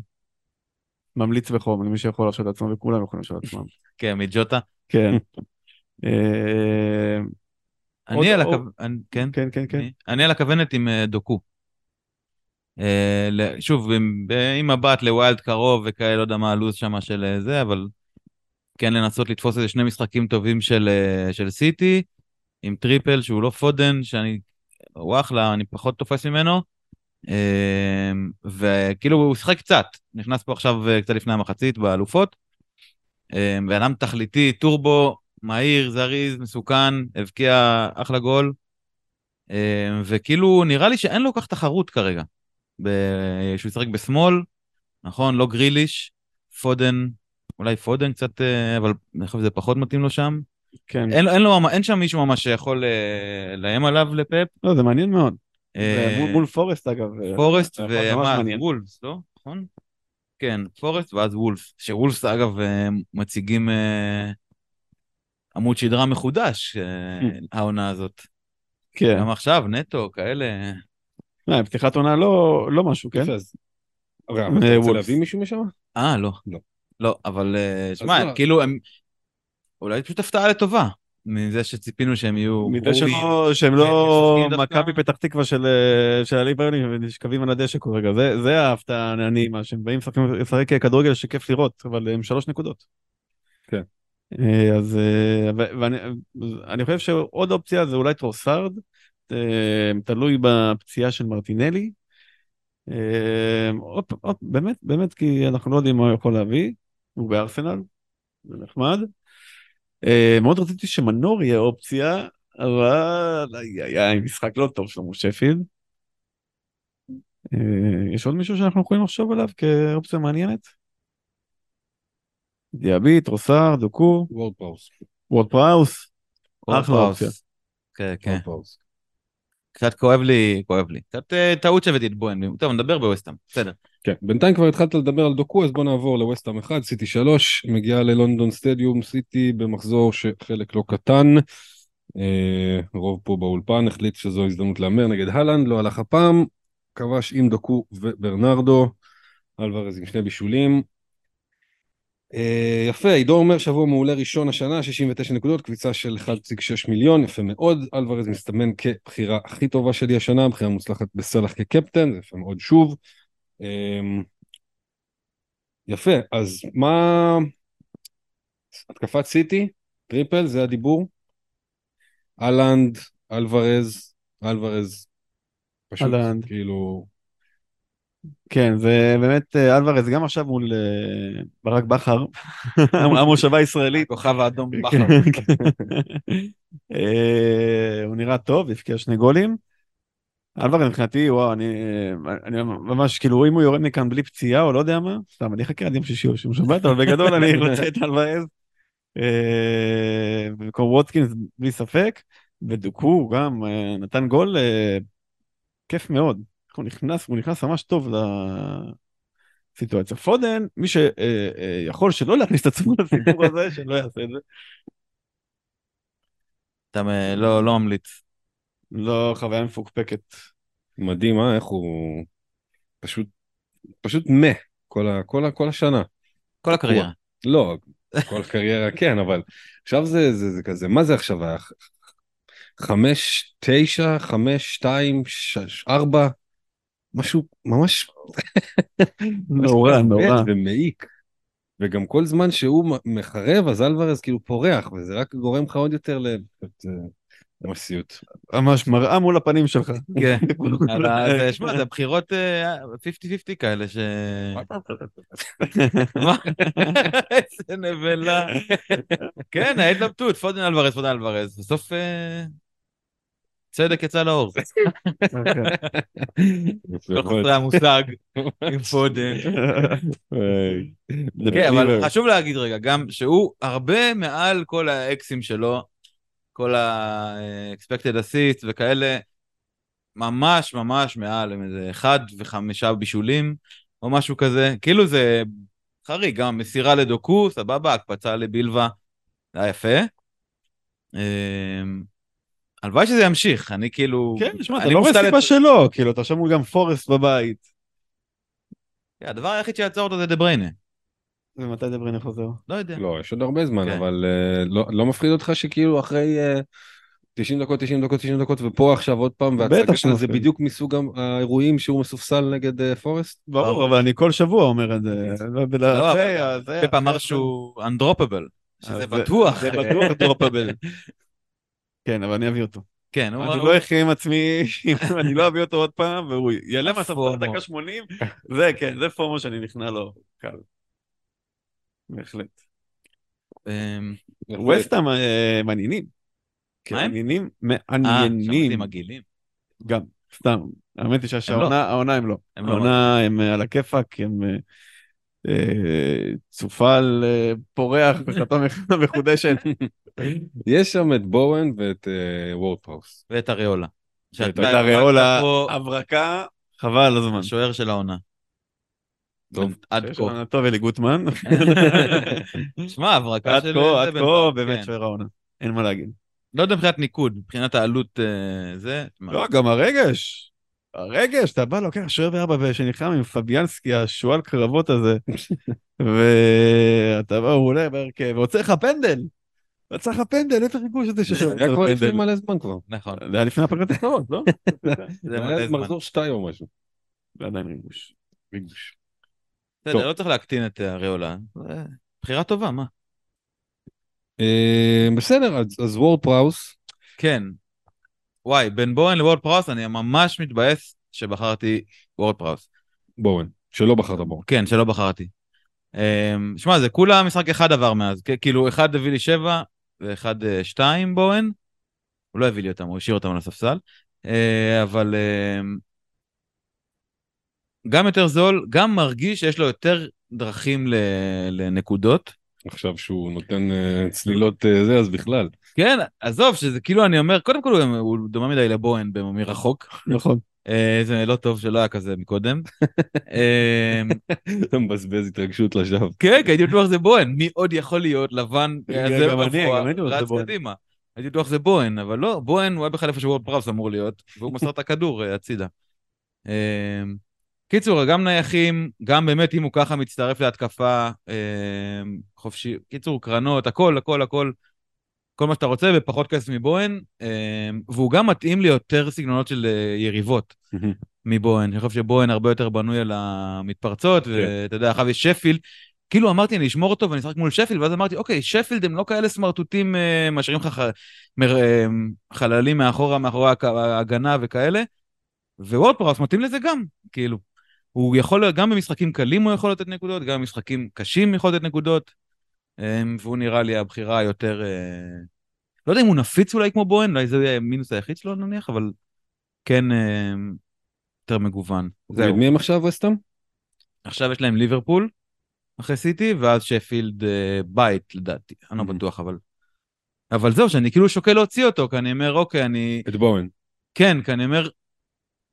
ממליץ בחום, למי שיכול להרשות לעצמו, וכולם יכולים להרשות לעצמם. כן, מג'וטה. כן. אה, אני על עוד- הכו... אני- כן? כן, כן, כן. אני- על הכוונת עם אה, דוקו. ל- שוב, עם- מבט ל wild קרוב וכאלה, לא יודע מה הלו"ז שם של זה, אבל כן לנסות לתפוס איזה שני משחקים טובים של, של סיטי, עם triple שהוא לא פודן, שאני, הוא אחלה, אני פחות תופס ממנו. אה, וכאילו הוא שיחק קצת, נכנס פה עכשיו אה, קצת לפני המחצית באלופות. בן אדם תכליתי, טורבו, מהיר, זריז, מסוכן, הבקיע אחלה גול. אה, וכאילו, נראה לי שאין לו כך תחרות כרגע. שהוא ישחק בשמאל, נכון? לא גריליש, פודן, אולי פודן קצת, אה, אבל אני חושב שזה פחות מתאים לו שם. כן. אין, אין, לו, אין שם מישהו ממש שיכול אה, לאיים עליו לפפ. לא, זה מעניין מאוד. אה, מול- מול פורסט אגב. פורסט ומה. וולפס, לא? נכון? כן, פורסט ואז וולפס. שוולפס אגב אה, מציגים אה, עמוד שדרה מחודש, אה, העונה הזאת. כן. גם עכשיו, נטו, כאלה. אה, פתיחת עונה לא לא משהו, כן? אז... רגע, אבל אתה אה, רוצה וולפס. להביא מישהו משם? אה, לא. לא. לא, אבל שמע, לא. כאילו הם... אולי פשוט הפתעה לטובה, מזה שציפינו שהם יהיו מזה שהם לא דווקא. מכבי פתח תקווה של אה, של הליברלים ונשכבים על הדשא כל רגע, זה- זה ההפתעה הנעימה, שהם באים לשחק- כדורגל שכיף לראות, אבל הם שלוש נקודות. כן. אה, אז אה, אני חושב שעוד אופציה זה אולי טרוסארד, אה, תלוי בפציעה של מרטינלי. אה, באמת, באמת, כי אנחנו לא יודעים מה הוא יכול להביא, הוא בארסנל, זה נחמד. אה, מאוד רציתי שמנור יהיה אופציה, אבל איי, משחק לא טוב שלו מול שפילד. אה, יש עוד מישהו שאנחנו יכולים לחשוב עליו כאופציה מעניינת? דיאבי, טרוסר, דוקו, וורד פראוס. וורד פראוס, אחלה. אופציה. כן, כן. קצת כואב לי, כואב לי. קצת אה, טעות שהבאתי את בואן. טוב, נדבר בווסטהאם. בסדר. כן, בינתיים כבר התחלת לדבר על דוקו, אז בוא נעבור לווסטהאם 1, סיטי 3, מגיעה ללונדון סטדיום, סיטי במחזור שחלק לא קטן. אה, רוב פה באולפן החליט שזו הזדמנות להמר נגד הלנד, לא הלך הפעם, כבש עם דוקו וברנרדו, אלוורז עם שני בישולים. אה, יפה, עידו אומר שבוע מעולה ראשון השנה, 69 נקודות, קבוצה של 1.6 מיליון, יפה מאוד, אלוורז מסתמן כבחירה הכי טובה שלי השנה, בחירה מוצלחת בסלח כקפטן, זה יפה מאוד שוב. אמ, יפה, אז מה... התקפת סיטי, triple, זה הדיבור. אהלנד, אלוורז, אלוורז, פשוט אהלנד. כאילו, כן, זה באמת אה, אלוורז גם עכשיו מול אה, ברק בכר, המושבה הישראלית. כוכב האדום בכר. כן, כן. אה, הוא נראה טוב, הבקיע שני גולים. אלוורז מבחינתי, וואו, אני, אני ממש, כאילו, אם הוא יורד מכאן בלי פציעה או לא יודע מה, סתם, אני אחכה עד יום שישי או יום שבת, אבל בגדול אני רוצה את אלוורז. במקום ווטקינס, בלי ספק, ודוקו גם נתן גול, כיף מאוד. הוא נכנס, הוא נכנס ממש טוב לסיטואציה. פודן, מי שיכול שלא להכניס את עצמו לסיפור הזה, שלא יעשה את זה. אתה לא לא ממליץ. לא חוויה מפוקפקת. מדהים, אה, איך הוא פשוט, פשוט מה, כל, ה, כל, ה, כל השנה. כל הקריירה. לא, כל הקריירה כן, אבל עכשיו זה, זה, זה כזה, מה זה עכשיו היה? חמש, תשע, חמש, שתיים, שש, ארבע, משהו ממש נורא, נורא. ומעיק. וגם כל זמן שהוא מחרב, אז אלוורז כאילו פורח, וזה רק גורם לך עוד יותר ל... זה זה ממש סיוט. ממש מראה מול הפנים שלך. כן. אבל שמע, זה בחירות אה, 50-50 כאלה ש... מה? איזה נבלה. כן, ההתלבטות, פודן אלוורז, פודן אלוורז. בסוף אה, צדק יצא לאור. כל חסרי המושג עם פודן. כן, אבל חשוב להגיד רגע, גם שהוא הרבה מעל כל האקסים שלו, כל ה-expected assist וכאלה, ממש ממש מעל, הם איזה אחד וחמישה בישולים, או משהו כזה, כאילו זה חריג, גם מסירה לדוקו, סבבה, הקפצה לבילבה, זה היה יפה. הלוואי שזה ימשיך, אני כאילו... כן, שמע, אתה אני לא רואה סיבה לת- שלא, כאילו, אתה מול גם פורסט בבית. כן, הדבר היחיד שיעצור אותו זה דה בריינה, ומתי דבריינה חוזר? לא יודע. לא, יש עוד הרבה זמן, כן. אבל אה, לא- לא מפחיד אותך שכאילו אחרי אה, 90 דקות, 90 דקות, 90 דקות, ופה עכשיו עוד פעם, בטח והצגה שמפחיד. זה בדיוק מסוג האירועים שהוא מסופסל נגד אה, פורסט? ברור, אבל אני כל שבוע אומר את זה. לא, זה- זה- פפ אמר שהוא אנדרופבל, שזה זה- בטוח. זה בטוח דרופבל. כן, אבל אני אביא אותו. כן, הוא אני לא אחיה עם עצמי, אני לא אביא אותו עוד פעם, והוא יעלה מהספסל פומו. דקה 80, זה כן, זה פומו שאני נכנע לו, קל. בהחלט. אמ, ווסטהאם אה, מעניינים. מה הם? מעניינים, אה, מעניינים. מגעילים. גם, סתם. האמת היא לא. שהעונה הם לא. הם לא העונה הם אה, על הכיפאק, הם אה, אה, צופל אה, פורח בחתום מחודשת. יש שם את בואן ואת אה, וורד פאוס. ואת אריולה. את שאתה אריולה, הברקה, חבל הזמן. השוער של העונה. טוב. עד כה. טוב אלי גוטמן. שמע, הברקה עד של... כה, זה עד כה, באמת כן. שוער העונה. אין מה להגיד. לא יודע מבחינת ניקוד, מבחינת העלות אה, זה. לא, גם הרגש. הרגש, אתה בא, לוקח שוער בארבע שנלחם עם פביאנסקי, השועל קרבות הזה, ואתה בא, הוא עולה בהרכב, ועוצר לך פנדל. יצא לך פנדל, איפה ריגוש הזה שוער היה כבר לפני פנדל? מלא זמן כבר. נכון. זה היה לפני הפגרת האחרון, לא? זה היה. מחזור שתיים או משהו. זה עדיין ריגוש. ריגוש. בסדר. לא צריך להקטין את אה, אריולה. זה בחירה טובה, מה? אה, בסדר, אז- אז וורד פראוס. כן. וואי, בין בואן לוורד פראוס, אני ממש מתבאס שבחרתי וורד פראוס. בואן, שלא בחרת בו. כן, שלא בחרתי. אמ, שמע, זה כולה משחק אחד עבר מאז. כאילו, אחד הביא לי שבע ואחד אה, שתיים בואן. הוא לא הביא לי אותם, הוא השאיר אותם על הספסל. אה, אבל אמ, גם יותר זול, גם מרגיש שיש לו יותר דרכים לנקודות. עכשיו שהוא נותן אה, צלילות זה, אז בכלל. כן, עזוב, שזה כאילו, אני אומר, קודם כל הוא- הוא דומה מדי לבוהן מרחוק. נכון. אה, זה לא טוב שלא היה כזה מקודם. אמ, אתה מבזבז התרגשות לשווא. כן, כי הייתי בטוח זה בוהן, מי עוד יכול להיות לבן, גם כזה אני, גם שזה רץ. קדימה. הייתי בטוח זה בוהן, אבל לא, בוהן הוא היה בכלל איפה שוורד פראוס אמור להיות, והוא מסר את הכדור אה, הצידה. אמ, קיצור, גם נייחים, גם באמת אם הוא ככה מצטרף להתקפה, אמ, חופשי, קיצור, קרנות, הכל, הכל, הכל, כל מה שאתה רוצה, בפחות כסף מבוהן, אמ, והוא גם מתאים ליותר סגנונות של אה, יריבות. מבוהן, אני חושב שבוהן הרבה יותר בנוי על המתפרצות, כן. ואתה יודע, אחריו יש שפילד. כאילו אמרתי, אני אשמור אותו ואני אשחק מול שפילד, ואז אמרתי, אוקיי, שפילד הם לא כאלה סמרטוטים, אה, משאירים לך ח- מר- אה, חללים מאחורה, מאחורי ההגנה וכאלה, ווורדפראוס מתאים לזה גם, כאילו. הוא יכול, גם במשחקים קלים הוא יכול לתת נקודות, גם במשחקים קשים יכול לתת נקודות, והוא נראה לי הבחירה היותר... אה, לא יודע אם הוא נפיץ אולי כמו בוהן, אולי זה יהיה המינוס היחיד שלו נניח, אבל כן אה, יותר מגוון. זהו. מי הם עכשיו וסטאם? עכשיו יש להם ליברפול אחרי סיטי, ואז שפילד אה, בית לדעתי, אני לא. בטוח אבל. אבל זהו, שאני כאילו שוקל להוציא אותו, כי אני אומר, אוקיי, אני... את בואן. כן, כי אני אומר,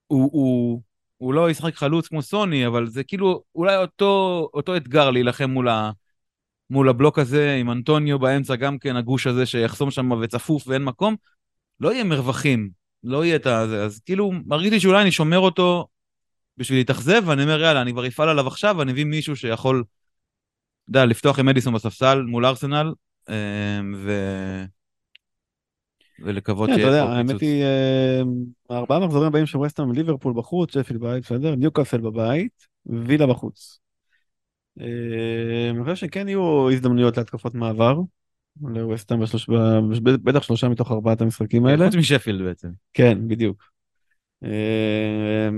הוא, הוא, הוא לא ישחק חלוץ כמו סוני, אבל זה כאילו אולי אותו, אותו אתגר להילחם מול, ה, מול הבלוק הזה, עם אנטוניו באמצע, גם כן הגוש הזה שיחסום שם וצפוף ואין מקום, לא יהיה מרווחים, לא יהיה את הזה, אז כאילו מרגיש לי שאולי אני שומר אותו בשביל להתאכזב, ואני אומר, יאללה, אני כבר אפעל עליו עכשיו, ואני אביא מישהו שיכול, אתה יודע, לפתוח עם מדיסון בספסל מול ארסנל, אה, ו... ולקוות כן, אתה שיהיה יודע, פה האמת פיצוץ. היא, אה, הארבעה מחזורים הבאים של ווסטהאם, ליברפול בחוץ, שפילד בבית, בסדר? ניוקאסל בבית, וילה בחוץ. אה, אני חושב שכן יהיו הזדמנויות להתקפות מעבר. לווסטהאם בטח שלושה מתוך ארבעת המשחקים האלה. חוץ משפילד בעצם. כן, בדיוק. אה,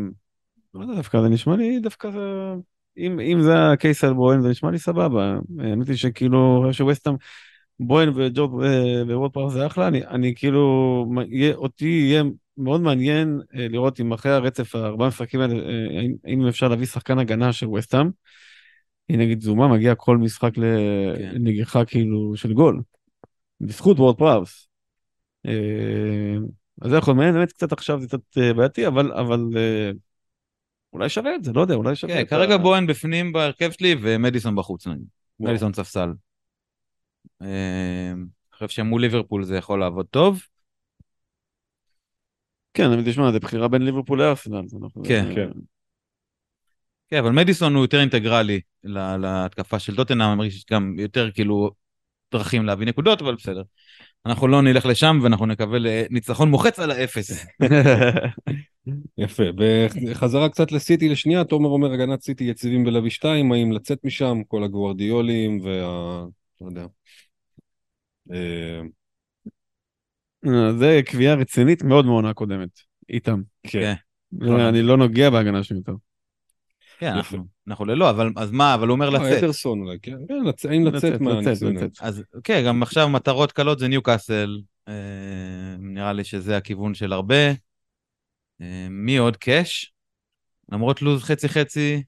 לא יודע, דווקא זה נשמע לי דווקא. אם, אם זה הקייס על בוהן זה נשמע לי סבבה. האמת היא שכאילו, שווסטהאם, בוהן וג'וב אה, ווורד פארק זה אחלה, אני, אני כאילו, יהיה, אותי יהיה מאוד מעניין אה, לראות אם אחרי הרצף הארבעה משחקים האלה, אה, האם אפשר להביא שחקן הגנה של ווסטהאם. נגיד זומה מגיע כל משחק כן. לנגיחה כאילו של גול. בזכות וורד פראוס. אה, אז זה יכול מעניין, באמת קצת עכשיו זה קצת אה, בעייתי, אבל, אבל אה, אולי שווה את זה, לא יודע, אולי שווה כן, את כרגע ה- בוהן בפנים בהרכב שלי ומדיסון בחוץ נגיד. מדיסון ספסל. אני חושב שמול ליברפול זה יכול לעבוד טוב. כן, אבל תשמע, זה בחירה בין ליברפול לארסנל. אז אנחנו- כן. כן. כן, אבל מדיסון הוא יותר אינטגרלי לה- להתקפה של טוטנאם, אני מרגיש גם יותר כאילו דרכים להביא נקודות, אבל בסדר. אנחנו לא נלך לשם ואנחנו נקווה לניצחון מוחץ על האפס. יפה. בחזרה קצת לסיטי לשנייה, תומר אומר הגנת סיטי יציבים בלוי 2, האם לצאת משם, כל הגוורדיולים וה... לא יודע. אה, זה קביעה רצינית מאוד מעונה הקודמת, איתם. כן. אני לא נוגע בהגנה שלהם יותר. כן, אנחנו, ללא, אבל אז מה, אבל הוא אומר לא, לצאת. אדרסון אולי, כן, כן, האם לצאת, לצאת מהניסיונות. אז כן, גם עכשיו מטרות קלות זה ניו קאסל, אה, נראה לי שזה הכיוון של הרבה. אה, מי עוד קאש? למרות לוז חצי חצי.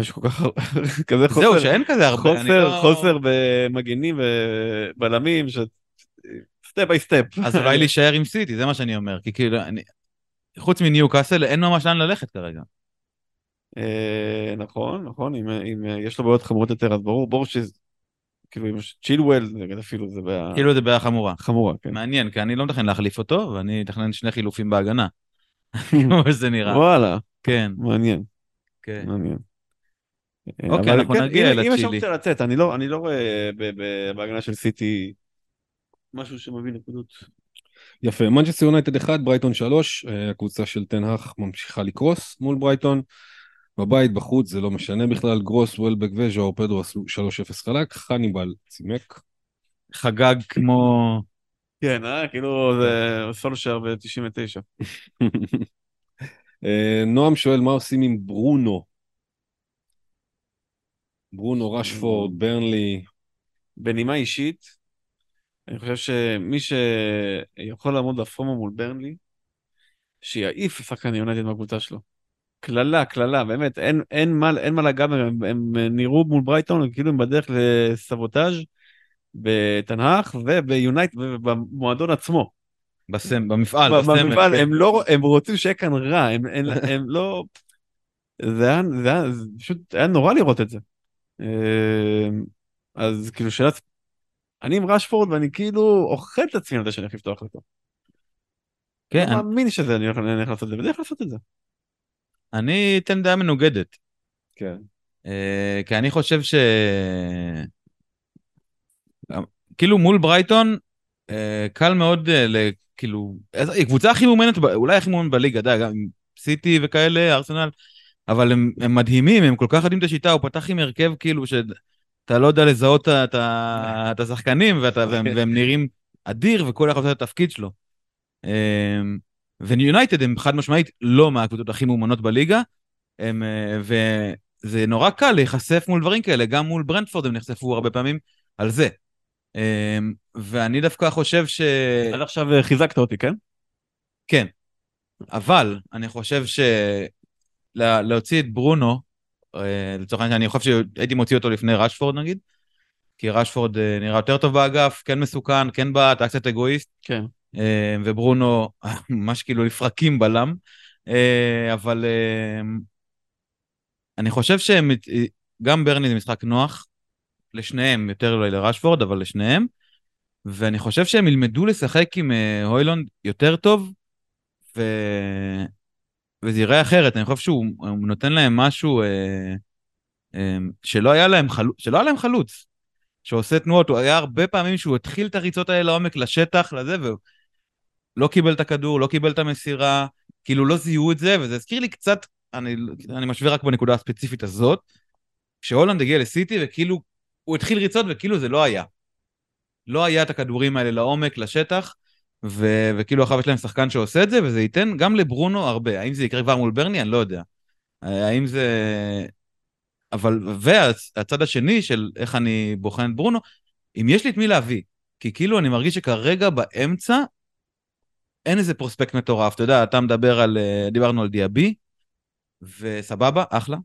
יש כל כך הרבה, כזה זהו, חוסר, שאין כזה הרבה. חוסר, לא- חוסר במגנים ובלמים, ש... step by step. אז אולי להישאר עם סיטי, זה מה שאני אומר. כי כאילו, אני... חוץ מניו קאסל, אין ממש לאן ללכת כרגע. אה, נכון, נכון, אם, אם יש לו בעיות חמורות יותר, אז ברור, ברור שזה, כאילו, אם יש צ'ילואל, נגיד אפילו זה בעיה כאילו זה בעיה חמורה. חמורה, כן. מעניין, כי אני לא מתכנן להחליף אותו, ואני אתכנן שני חילופים בהגנה. כמו שזה נראה. וואלה, כן, מעניין, כן. מעניין. אה, אוקיי, אנחנו כן, נגיע אם- אם יש לצ'ילי. אופציה לצאת, אני לא אני לא רואה בהגנה של סיטי משהו שמביא נקודות. יפה, מנצ'סטר יונייטד 1, ברייטון 3, אה, הקבוצה של תנהך ממשיכה לקרוס מול ברייטון. בבית, בחוץ, זה לא משנה בכלל, גרוס, וולבק וז'או פדרו עשו 3-0 חלק, חניבל צימק. חגג כמו... כן, אה, כאילו זה סולשר ב-99. אה, נועם שואל מה עושים עם ברונו? ברונו, רשפורד, ברנלי, בנימה אישית, אני חושב שמי שיכול לעמוד ב FOMO מול ברנלי, שיעיף שחקן יונייטד מהקבוצה שלו. קללה, קללה, באמת, אין, אין, מה, אין מה לגעת, הם, הם נראו מול ברייטון, כאילו הם בדרך לסבוטאז' בתנהך וביונייטד ובמועדון עצמו. בסם, במפעל, בסמל. במפעל, כן. הם לא, הם רוצים שיהיה כאן רע, הם, הם, הם לא... זה היה, זה היה, זה פשוט היה נורא לראות את זה. אה, אז כאילו שאלת, אני עם רשפורד ואני כאילו אוכל את עצמי על זה שאני הולך לפתוח אותו. כן, אני מאמין שזה אני הולך לעשות את זה, ואני הולך לעשות את זה. אני אתן דעה מנוגדת. כן. אה, כי אני חושב ש... כאילו מול ברייטון, אה, קל מאוד, אה, ל- כאילו, היא קבוצה הכי מאומנת, אולי הכי מאומנת בליגה, אתה יודע, גם עם סיטי וכאלה, ארסנל, אבל הם, הם מדהימים, הם כל כך יודעים את השיטה, הוא פתח עם הרכב כאילו שאתה לא יודע לזהות את- השחקנים, ואתה, והם, והם נראים אדיר, וכל אחד עושה את התפקיד שלו. ויונייטד הם חד משמעית לא מהקבוצות הכי מאומנות בליגה, הם, אה, וזה נורא קל להיחשף מול דברים כאלה, גם מול ברנדפורד הם נחשפו הרבה פעמים על זה. אה, ואני דווקא חושב ש... עד עכשיו אה, חיזקת אותי, כן? כן. אבל אני חושב ש... לה- להוציא את ברונו, אה, לצורך העניין, אני חושב שהייתי מוציא אותו לפני רשפורד נגיד, כי רשפורד אה, נראה יותר טוב באגף, כן מסוכן, כן בעט, היה קצת אגואיסט, כן. אה, וברונו ממש כאילו לפרקים בלם, אה, אבל אה, אני חושב שהם, גם ברני זה משחק נוח, לשניהם, יותר אולי לרשפורד, אבל לשניהם, ואני חושב שהם ילמדו לשחק עם הוילונד יותר טוב, ו... וזה ייראה אחרת, אני חושב שהוא הוא נותן להם משהו אה, אה, שלא היה להם, חלוץ, שלא היה להם חלוץ, שעושה תנועות, הוא היה הרבה פעמים שהוא התחיל את הריצות האלה לעומק, לשטח, לזה, והוא לא קיבל את הכדור, לא קיבל את המסירה, כאילו לא זיהו את זה, וזה הזכיר לי קצת, אני, אני משווה רק בנקודה הספציפית הזאת, כשהולנד הגיע לסיטי וכאילו הוא התחיל ריצות וכאילו זה לא היה. לא היה את הכדורים האלה לעומק, לשטח, ו- וכאילו עכשיו יש להם שחקן שעושה את זה, וזה ייתן גם לברונו הרבה. האם זה יקרה כבר מול ברני? אני לא יודע. האם זה... אבל, והצד השני של איך אני בוחן את ברונו, אם יש לי את מי להביא, כי כאילו אני מרגיש שכרגע באמצע אין איזה פרוספקט מטורף. אתה יודע, אתה מדבר על, אה, דיברנו על דיאבי, וסבבה, אחלה.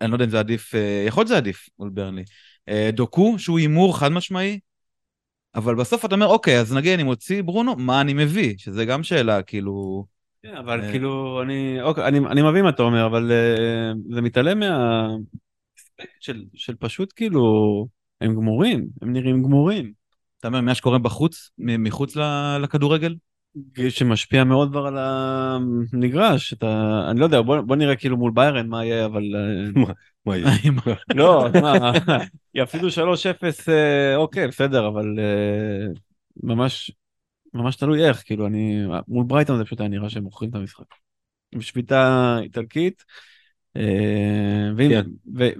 אני לא יודע אם זה עדיף, אה, יכול להיות שזה עדיף מול ברנלי. אה, דוקו, שהוא הימור חד משמעי, אבל בסוף אתה אומר, אוקיי, אז נגיד אני מוציא ברונו, מה אני מביא? שזה גם שאלה, כאילו... כן, אבל. כאילו, אני, אוקיי, אני, אני מבין מה אתה אומר, אבל זה מתעלם מהאספקט של, של פשוט כאילו, הם גמורים, הם נראים גמורים. אתה אומר, מה שקורה בחוץ, מחוץ לכדורגל? שמשפיע מאוד כבר על המגרש, אתה, אני לא יודע, בוא, בוא נראה כאילו מול ביירן מה יהיה, אבל אה, מה יהיה? לא, מה, יפסידו 3-0, אה, אוקיי, בסדר, אבל אה, ממש, ממש תלוי איך, כאילו, אני, מול ברייטון זה פשוט היה נראה שהם מוכרים את המשחק. עם שביתה איטלקית, ואם, כן.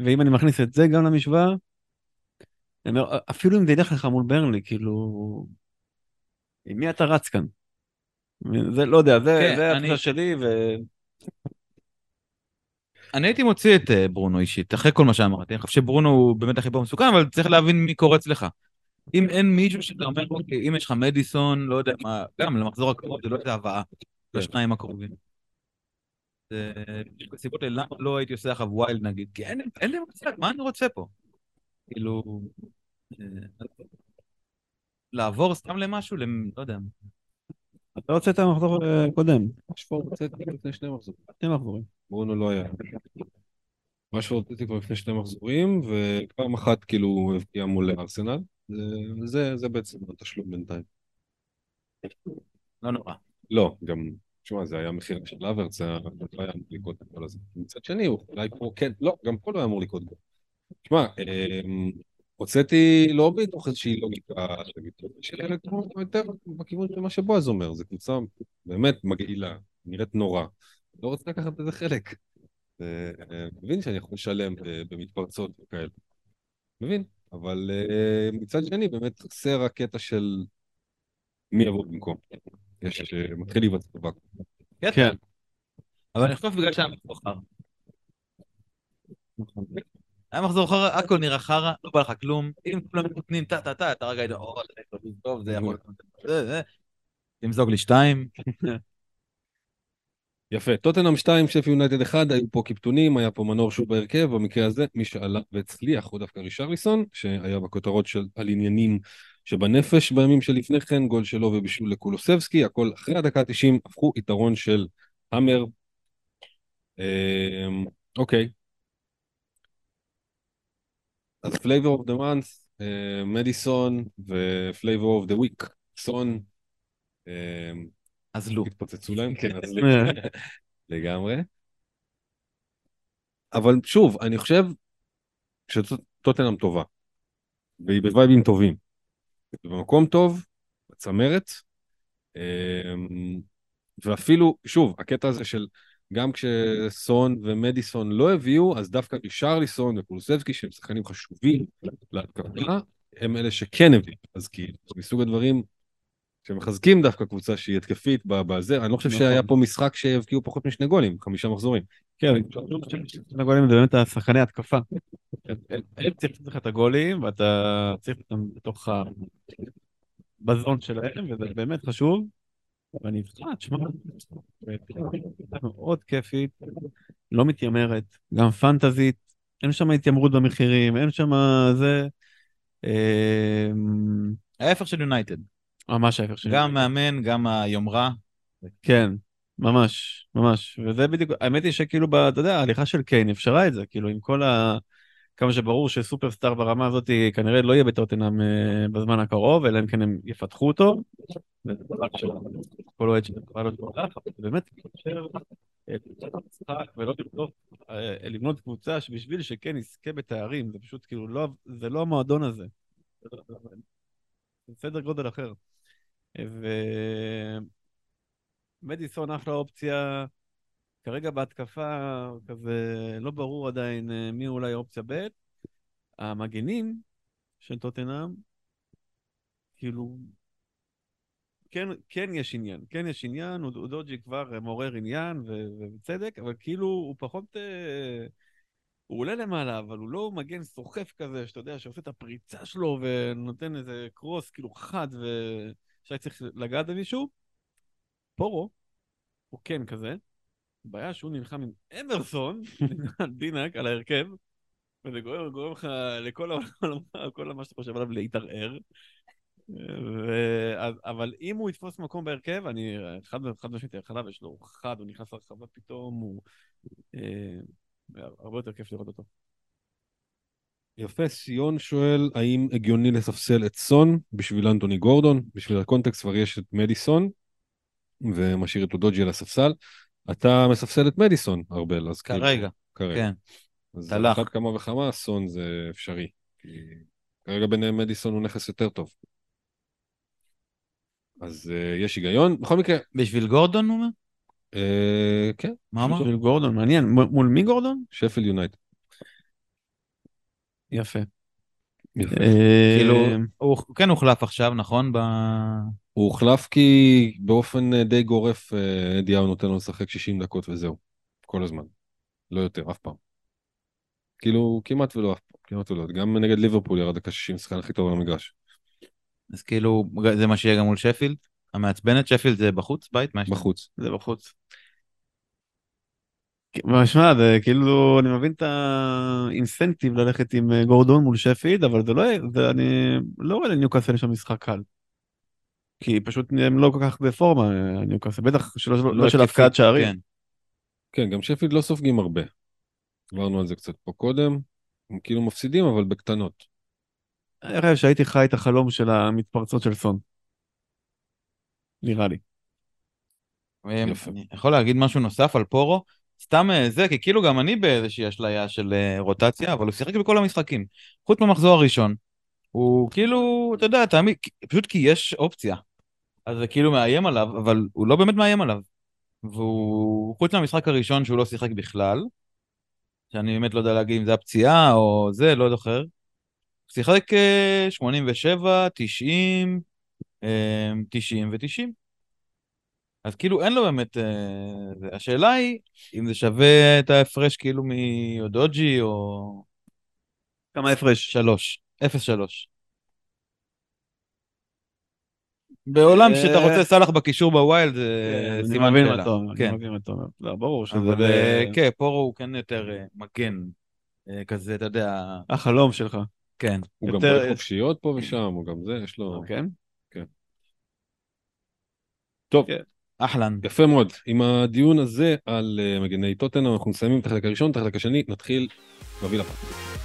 ואם אני מכניס את זה גם למשוואה, אפילו אם זה ילך לך מול ברנלי, כאילו, עם מי אתה רץ כאן? זה לא יודע, זה, כן, זה אני- התחושה שלי, ו... אני הייתי מוציא את אה, ברונו אישית, אחרי כל מה שאמרתי. אני חושב שברונו הוא באמת הכי פה מסוכן, אבל צריך להבין מי קורץ לך. אם אין מישהו שאתה אומר, אוקיי, אם יש לך מדיסון, לא יודע מה, גם למחזור הקרוב זה לא איזה הבאה, לשניים הקרובים. זה בדיוק הסיבות האלה, למה לא הייתי עושה עכשיו wild נגיד, כי אין אין לי מושג, מה אני רוצה פה? כאילו... אה, לעבור סתם למשהו, למ- לא יודע. אתה רוצה את המחזור אה, קודם. רשפורד הוצאתי לפני שני מחזורים. שני מחזורים. ברונו לא היה. רשפורד הוצאתי כבר לפני שני מחזורים, ופעם אחת כאילו הוא הבקיע מול ארסנל. זה- בעצם התשלום בינתיים. לא נורא. לא, גם, תשמע, זה היה מחיר של אברץ, זה לא היה אמור לקרות את כל הזה. מצד שני, הוא אולי פה, כן, לא, גם פה לא היה אמור לקרות. תשמע, אמ, הוצאתי לא מתוך איזושהי לוגיקה של ילד כמו יותר בכיוון של מה שבועז אומר, זו קבוצה באמת מגעילה, נראית נורא, לא רוצה לקחת בזה חלק. אה, אה, מבין שאני יכול לשלם במתפרצות וכאלה. מבין, אבל אה, מצד שני באמת חסר הקטע של מי יבוא במקום. יש, אה, מתחיל להיווצר ואקום. כן. אבל אני חושב בגלל שהיה חרא. היה מחזור חרא, הכל נראה חרא, לא בא לך כלום. אם כולם נותנים טה טה טה, אתה רגע יודע, או, זה טוב, זה יכול להיות... תמזוג לי שתיים. יפה, טוטנאם 2, שפי יונייטד 1, היו פה קיפטונים, היה פה מנור שוב בהרכב, במקרה הזה מי שעלה והצליח הוא דווקא רישרליסון, שהיה בכותרות של על עניינים שבנפש בימים שלפני כן, גול שלו ובישול לקולוסבסקי, הכל אחרי הדקה ה-90 הפכו יתרון של המר. אמ, אוקיי. אז flavor of the month, אה, מדיסון ו-flavor of the week, סון. אז לו. התפוצצו להם, כן, אז אה. לגמרי. אבל שוב, אני חושב שטוטנאם טובה, והיא בווייבים טובים. במקום טוב, בצמרת, אמ, ואפילו, שוב, הקטע הזה של גם כשסון ומדיסון לא הביאו, אז דווקא רישרליסון וקולוסבסקי, שהם שחקנים חשובים להתקפה, הם אלה שכן הביאו. אז כאילו, מסוג הדברים שמחזקים דווקא קבוצה שהיא התקפית בזה, אני לא חושב נכון. שהיה פה משחק שהבקיעו פחות משני גולים, חמישה מחזורים. כן, חושב ששני הגולים זה באמת השחקני התקפה. הם צריכים לך את הגולים, ואתה צריך אותם בתוך ה... בזון שלהם, וזה באמת חשוב. ואני איתך, תשמע, מאוד כיפית, לא מתיימרת, גם פנטזית, אין שם התיימרות במחירים, אין שם זה... אמ, ההפך של יונייטד. ממש ההפך שלי. גם מאמן, גם היומרה. כן, ממש, ממש. וזה בדיוק, האמת היא שכאילו, אתה יודע, ההליכה של קיין אפשרה את זה, כאילו עם כל ה... כמה שברור שסופרסטאר ברמה הזאת כנראה לא יהיה בטוטנאם אה, בזמן הקרוב, אלא אם כן הם יפתחו אותו. שכל אוהד לך, אבל זה באמת אה, ולא לבנות, אה, לבנות קבוצה שבשביל שכן יזכה בתארים, זה פשוט כאילו לא, זה לא המועדון הזה. זה סדר גודל אחר. ומדיסון אחלה אופציה, כרגע בהתקפה כזה לא ברור עדיין אה, מי אולי אופציה ב'. המגנים של טוטנאם, כאילו, כן, כן יש עניין, כן יש עניין, דוג'י כבר מעורר עניין, ובצדק, אבל כאילו הוא פחות... אה, הוא עולה למעלה, אבל הוא לא מגן סוחף כזה, שאתה יודע, שעושה את הפריצה שלו ונותן איזה קרוס כאילו חד, ושאי צריך לגעת במישהו. פורו, הוא כן כזה. הבעיה שהוא נלחם עם אמרסון, על דינק, על ההרכב, וזה גורם, לך לכל העולם, כל מה שאתה חושב עליו להתערער. אבל אם הוא יתפוס מקום בהרכב, אני חד משמעית החלב, יש לו חד, הוא נכנס לרחבה פתאום, הוא... אה, הרבה יותר כיף לראות אותו. יפה, סיון שואל האם הגיוני לספסל את סון בשביל אנטוני גורדון, בשביל הקונטקסט כבר יש את מדיסון, ומשאיר את אודוג'י על הספסל. אתה מספסל את מדיסון, ארבל, אז כאילו- כרגע, כרגע. כן. אז תלך. על אחת כמה וכמה, סון זה אפשרי. כי כרגע ביניהם מדיסון הוא נכס יותר טוב. אז uh, יש היגיון. בכל מקרה, בשביל גורדון, הוא אומר? uh, כן, מה אמר? בשביל גורדון, מעניין. מול מי גורדון? שפל יונייטד. יפה. אה, כאילו, הוא כן הוחלף עכשיו, נכון? הוא הוחלף כי באופן אה, די גורף אה, אדי האו נותן לו לשחק 60 דקות וזהו. כל הזמן. לא יותר, אף פעם. כאילו, כמעט ולא אף פעם, כמעט ולא. גם נגד ליברפול ירד דקה 60, שחקן הכי טוב על המגרש. אז כאילו, זה מה שיהיה גם מול שפילד? המעצבנת, שפילד זה בחוץ, בית? בחוץ. זה בחוץ. מה, שמע, זה כאילו, אני מבין את האינסנטיב ללכת עם אה, גורדון מול שפילד, אבל זה לא, זה, אני לא רואה לניוקאסל שם משחק קל. כי פשוט הם לא כל כך בפורמה, אה, ניוקאסל, בטח שלא לא לא של התקפית, הפקעת שערים. כן. כן, גם שפילד לא סופגים הרבה. דיברנו על זה קצת פה קודם. הם כאילו מפסידים, אבל בקטנות. אני חושב שהייתי חי את החלום של המתפרצות של סון. נראה לי. יפה. אני יכול להגיד משהו נוסף על פורו? סתם אה, זה, כי כאילו גם אני באיזושהי אשליה של אה, רוטציה, אבל הוא שיחק בכל המשחקים. חוץ מהמחזור הראשון. הוא כאילו, אתה יודע, תמיד, פשוט כי יש אופציה. אז זה כאילו מאיים עליו, אבל הוא לא באמת מאיים עליו. והוא, חוץ מהמשחק הראשון שהוא לא שיחק בכלל, שאני באמת לא יודע להגיד אם זה הפציעה או זה, לא זוכר. שיחק אה, 87, 90, אה, 90 ו-90. אז כאילו אין לו באמת... אה. השאלה היא אם זה שווה את ההפרש כאילו מאודוג'י או... כמה הפרש? שלוש. אפס שלוש. בעולם אה, שאתה רוצה סאלח בקישור בווילד זה כן, אני סימן מבין מה שאלה. אתה אומר, כן. אני מבין מה אתה אומר. לא, ברור שזה אה, כן, פורו הוא כן יותר אה, מגן. כזה, אתה יודע, החלום שלך. כן. הוא גם יותר- בועט חופשיות פה ושם, הוא גם זה, יש לו... כן? טוב, אהלן. יפה מאוד. עם הדיון הזה על אה, מגני טוטנאם, אנחנו מסיימים את החלק הראשון, את החלק השני, נתחיל בווילה פארק.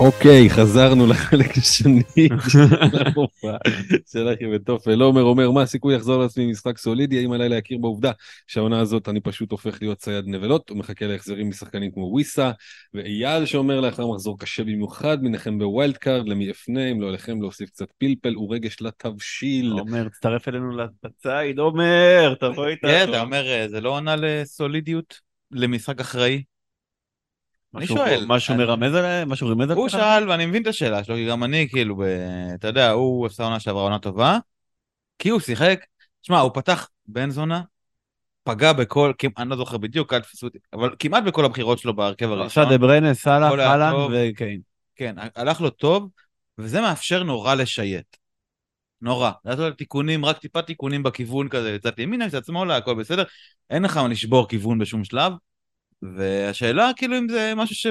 אוקיי, חזרנו לחלק השני של המופע של אחי וטופל. עומר אומר, מה הסיכוי לחזור לעצמי משחק סולידי? האם עליי להכיר בעובדה שהעונה הזאת אני פשוט הופך להיות צייד נבלות ומחכה להחזרים משחקנים כמו וויסה, ואייל שאומר לאחר מחזור קשה במיוחד, מנחם ב wild card, למי אפנה, אם לא עליכם להוסיף קצת פלפל ורגש לתבשיל. עומר, תצטרף אלינו לציד, עומר, תבוא איתנו. כן, אתה אומר, אה, זה לא עונה לסולידיות? למשחק אחראי? אני שואל. משהו מרמז עליהם? משהו רימז עליך? הוא שאל, ואני מבין את השאלה שלו, כי גם אני, כאילו. אתה יודע, הוא עשה עונה שעברה עונה טובה, כי הוא שיחק, שמע, הוא פתח בן זונה, פגע בכל, אני לא זוכר בדיוק, אל תפסו אותי, אבל כמעט בכל הבחירות שלו בהרכב עכשיו הראשון. דה בריינה, סאלח, אהלן. וקיין. כן, הלך לו טוב, וזה מאפשר נורא לשייט. נורא. לעשות תיקונים, רק טיפה תיקונים בכיוון כזה, קצת ימינה, קצת שמאלה, הכל בסדר. אין לך מה לשבור כיוון בשום שלב. והשאלה, כאילו, אם זה משהו ש...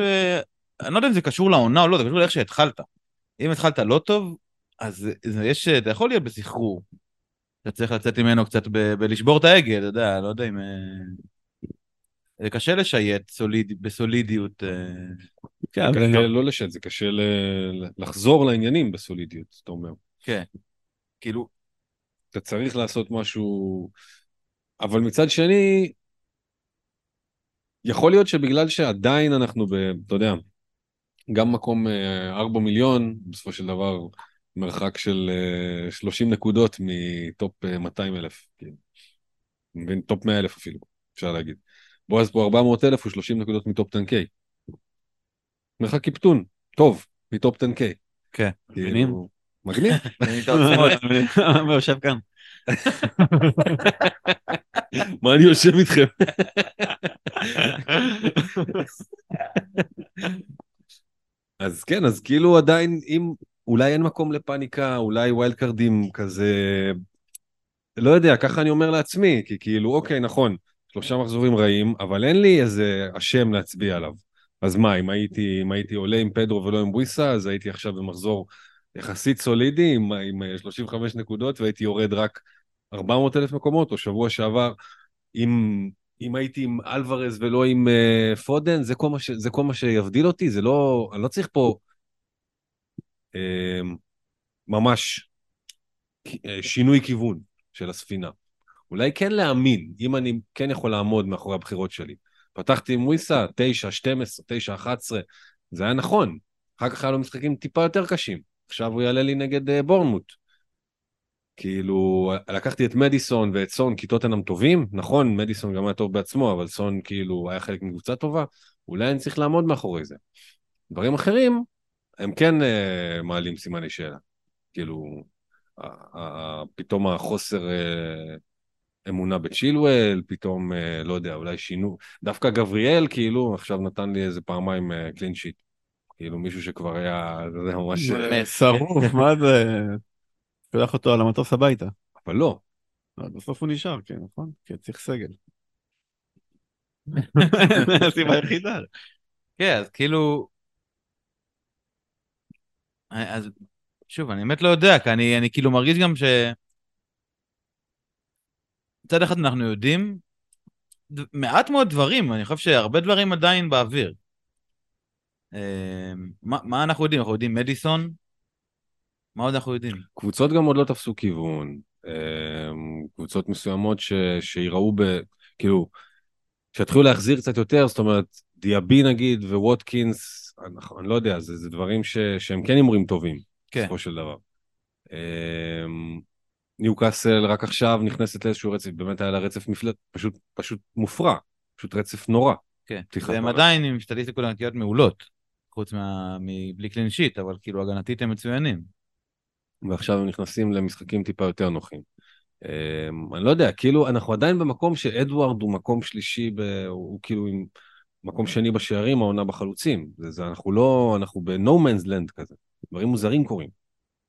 אני לא יודע אם זה קשור לעונה או לא, זה קשור לאיך שהתחלת. אם התחלת לא טוב, אז זה יש... אתה יכול להיות בסחרור. אתה צריך לצאת ממנו קצת ב... בלשבור את ההגה, אתה יודע, לא יודע אם... אה, זה קשה לשייט סוליד... בסולידיות. אה, כן, לא לשת, זה קשה ל- לחזור לעניינים בסולידיות, אתה אומר. כן. כאילו, אתה צריך לעשות משהו, אבל מצד שני, יכול להיות שבגלל שעדיין אנחנו ב... אתה יודע, גם מקום אה, 4 מיליון, בסופו של דבר, מרחק של אה, 30 נקודות מ top אה, 200 אלף, כאילו. מבין? top 100 אלף אפילו, אפשר להגיד. בועז פה 400 אלף הוא 30 נקודות מ top 10K. מרחק קפטן, טוב, מ top 10K. כן. כאילו, מגניב. עומר יושב כאן. מה אני יושב איתכם? אז כן, אז כאילו עדיין, אם אולי אין מקום לפאניקה, אולי wild card ים כזה, לא יודע, ככה אני אומר לעצמי, כי כאילו, אוקיי, נכון, שלושה מחזורים רעים, אבל אין לי איזה אשם להצביע עליו. אז מה, אם הייתי, אם הייתי עולה עם פדרו ולא עם ויסה, אז הייתי עכשיו במחזור יחסית סולידי, עם, עם 35 נקודות, והייתי יורד רק 400 אלף מקומות, או שבוע שעבר, אם, אם הייתי עם אלוורז ולא עם uh, פודן, זה כל, ש, זה כל מה שיבדיל אותי, זה לא, אני לא צריך פה uh, ממש אה, שינוי כיוון של הספינה. אולי כן להאמין, אם אני כן יכול לעמוד מאחורי הבחירות שלי. פתחתי עם וויסה, 9, 12, 9, 11, זה היה נכון. אחר כך היה לו משחקים טיפה יותר קשים. עכשיו הוא יעלה לי נגד uh, בורנמוט. כאילו, לקחתי את מדיסון ואת סון כי טוטנאם טובים, נכון, מדיסון גם היה טוב בעצמו, אבל סון כאילו היה חלק מקבוצה טובה, אולי אני צריך לעמוד מאחורי זה. דברים אחרים, הם כן אה, מעלים סימני שאלה. כאילו, פתאום החוסר אה, אמונה בצ'ילואל, פתאום, אה, לא יודע, אולי שינו. דווקא גבריאל, כאילו, עכשיו נתן לי איזה פעמיים קלין שיט. כאילו, מישהו שכבר היה, זה ממש... שרוף, מה זה? שולח אותו על המטוס הביתה. אבל לא. בסוף הוא נשאר, כן, נכון? כי צריך סגל. הסיבה היחידה. כן, אז כאילו... אז שוב, אני באמת לא יודע, כי אני, אני כאילו מרגיש גם ש... מצד אחד אנחנו יודעים מעט מאוד דברים, אני חושב שהרבה דברים עדיין באוויר. אה, מה, מה אנחנו יודעים? אנחנו יודעים מדיסון? מה עוד אנחנו יודעים? קבוצות גם עוד לא תפסו כיוון. אה, קבוצות מסוימות ש, שיראו ב... כאילו, שיתחילו להחזיר קצת יותר, זאת אומרת, דיאבי נגיד וווטקינס, אני, אני לא יודע, זה, זה דברים ש, שהם כן הימורים טובים, כן. בסופו של דבר. אמ, ניו קאסל רק עכשיו נכנסת לאיזשהו רצף, באמת היה לה רצף מפלט, פשוט, פשוט מופרע, פשוט רצף נורא. כן, והם עדיין עם סטטיסטיקות ענקיות מעולות, חוץ מה... מבלי קלין שיט, אבל כאילו הגנתית הם מצוינים. ועכשיו הם נכנסים למשחקים טיפה יותר נוחים. אמ, אני לא יודע, כאילו, אנחנו עדיין במקום שאדוארד הוא מקום שלישי, ב... הוא כאילו עם מקום שני בשערים, העונה בחלוצים. זה, זה, אנחנו לא, אנחנו ב-no man's land כזה. דברים מוזרים קורים.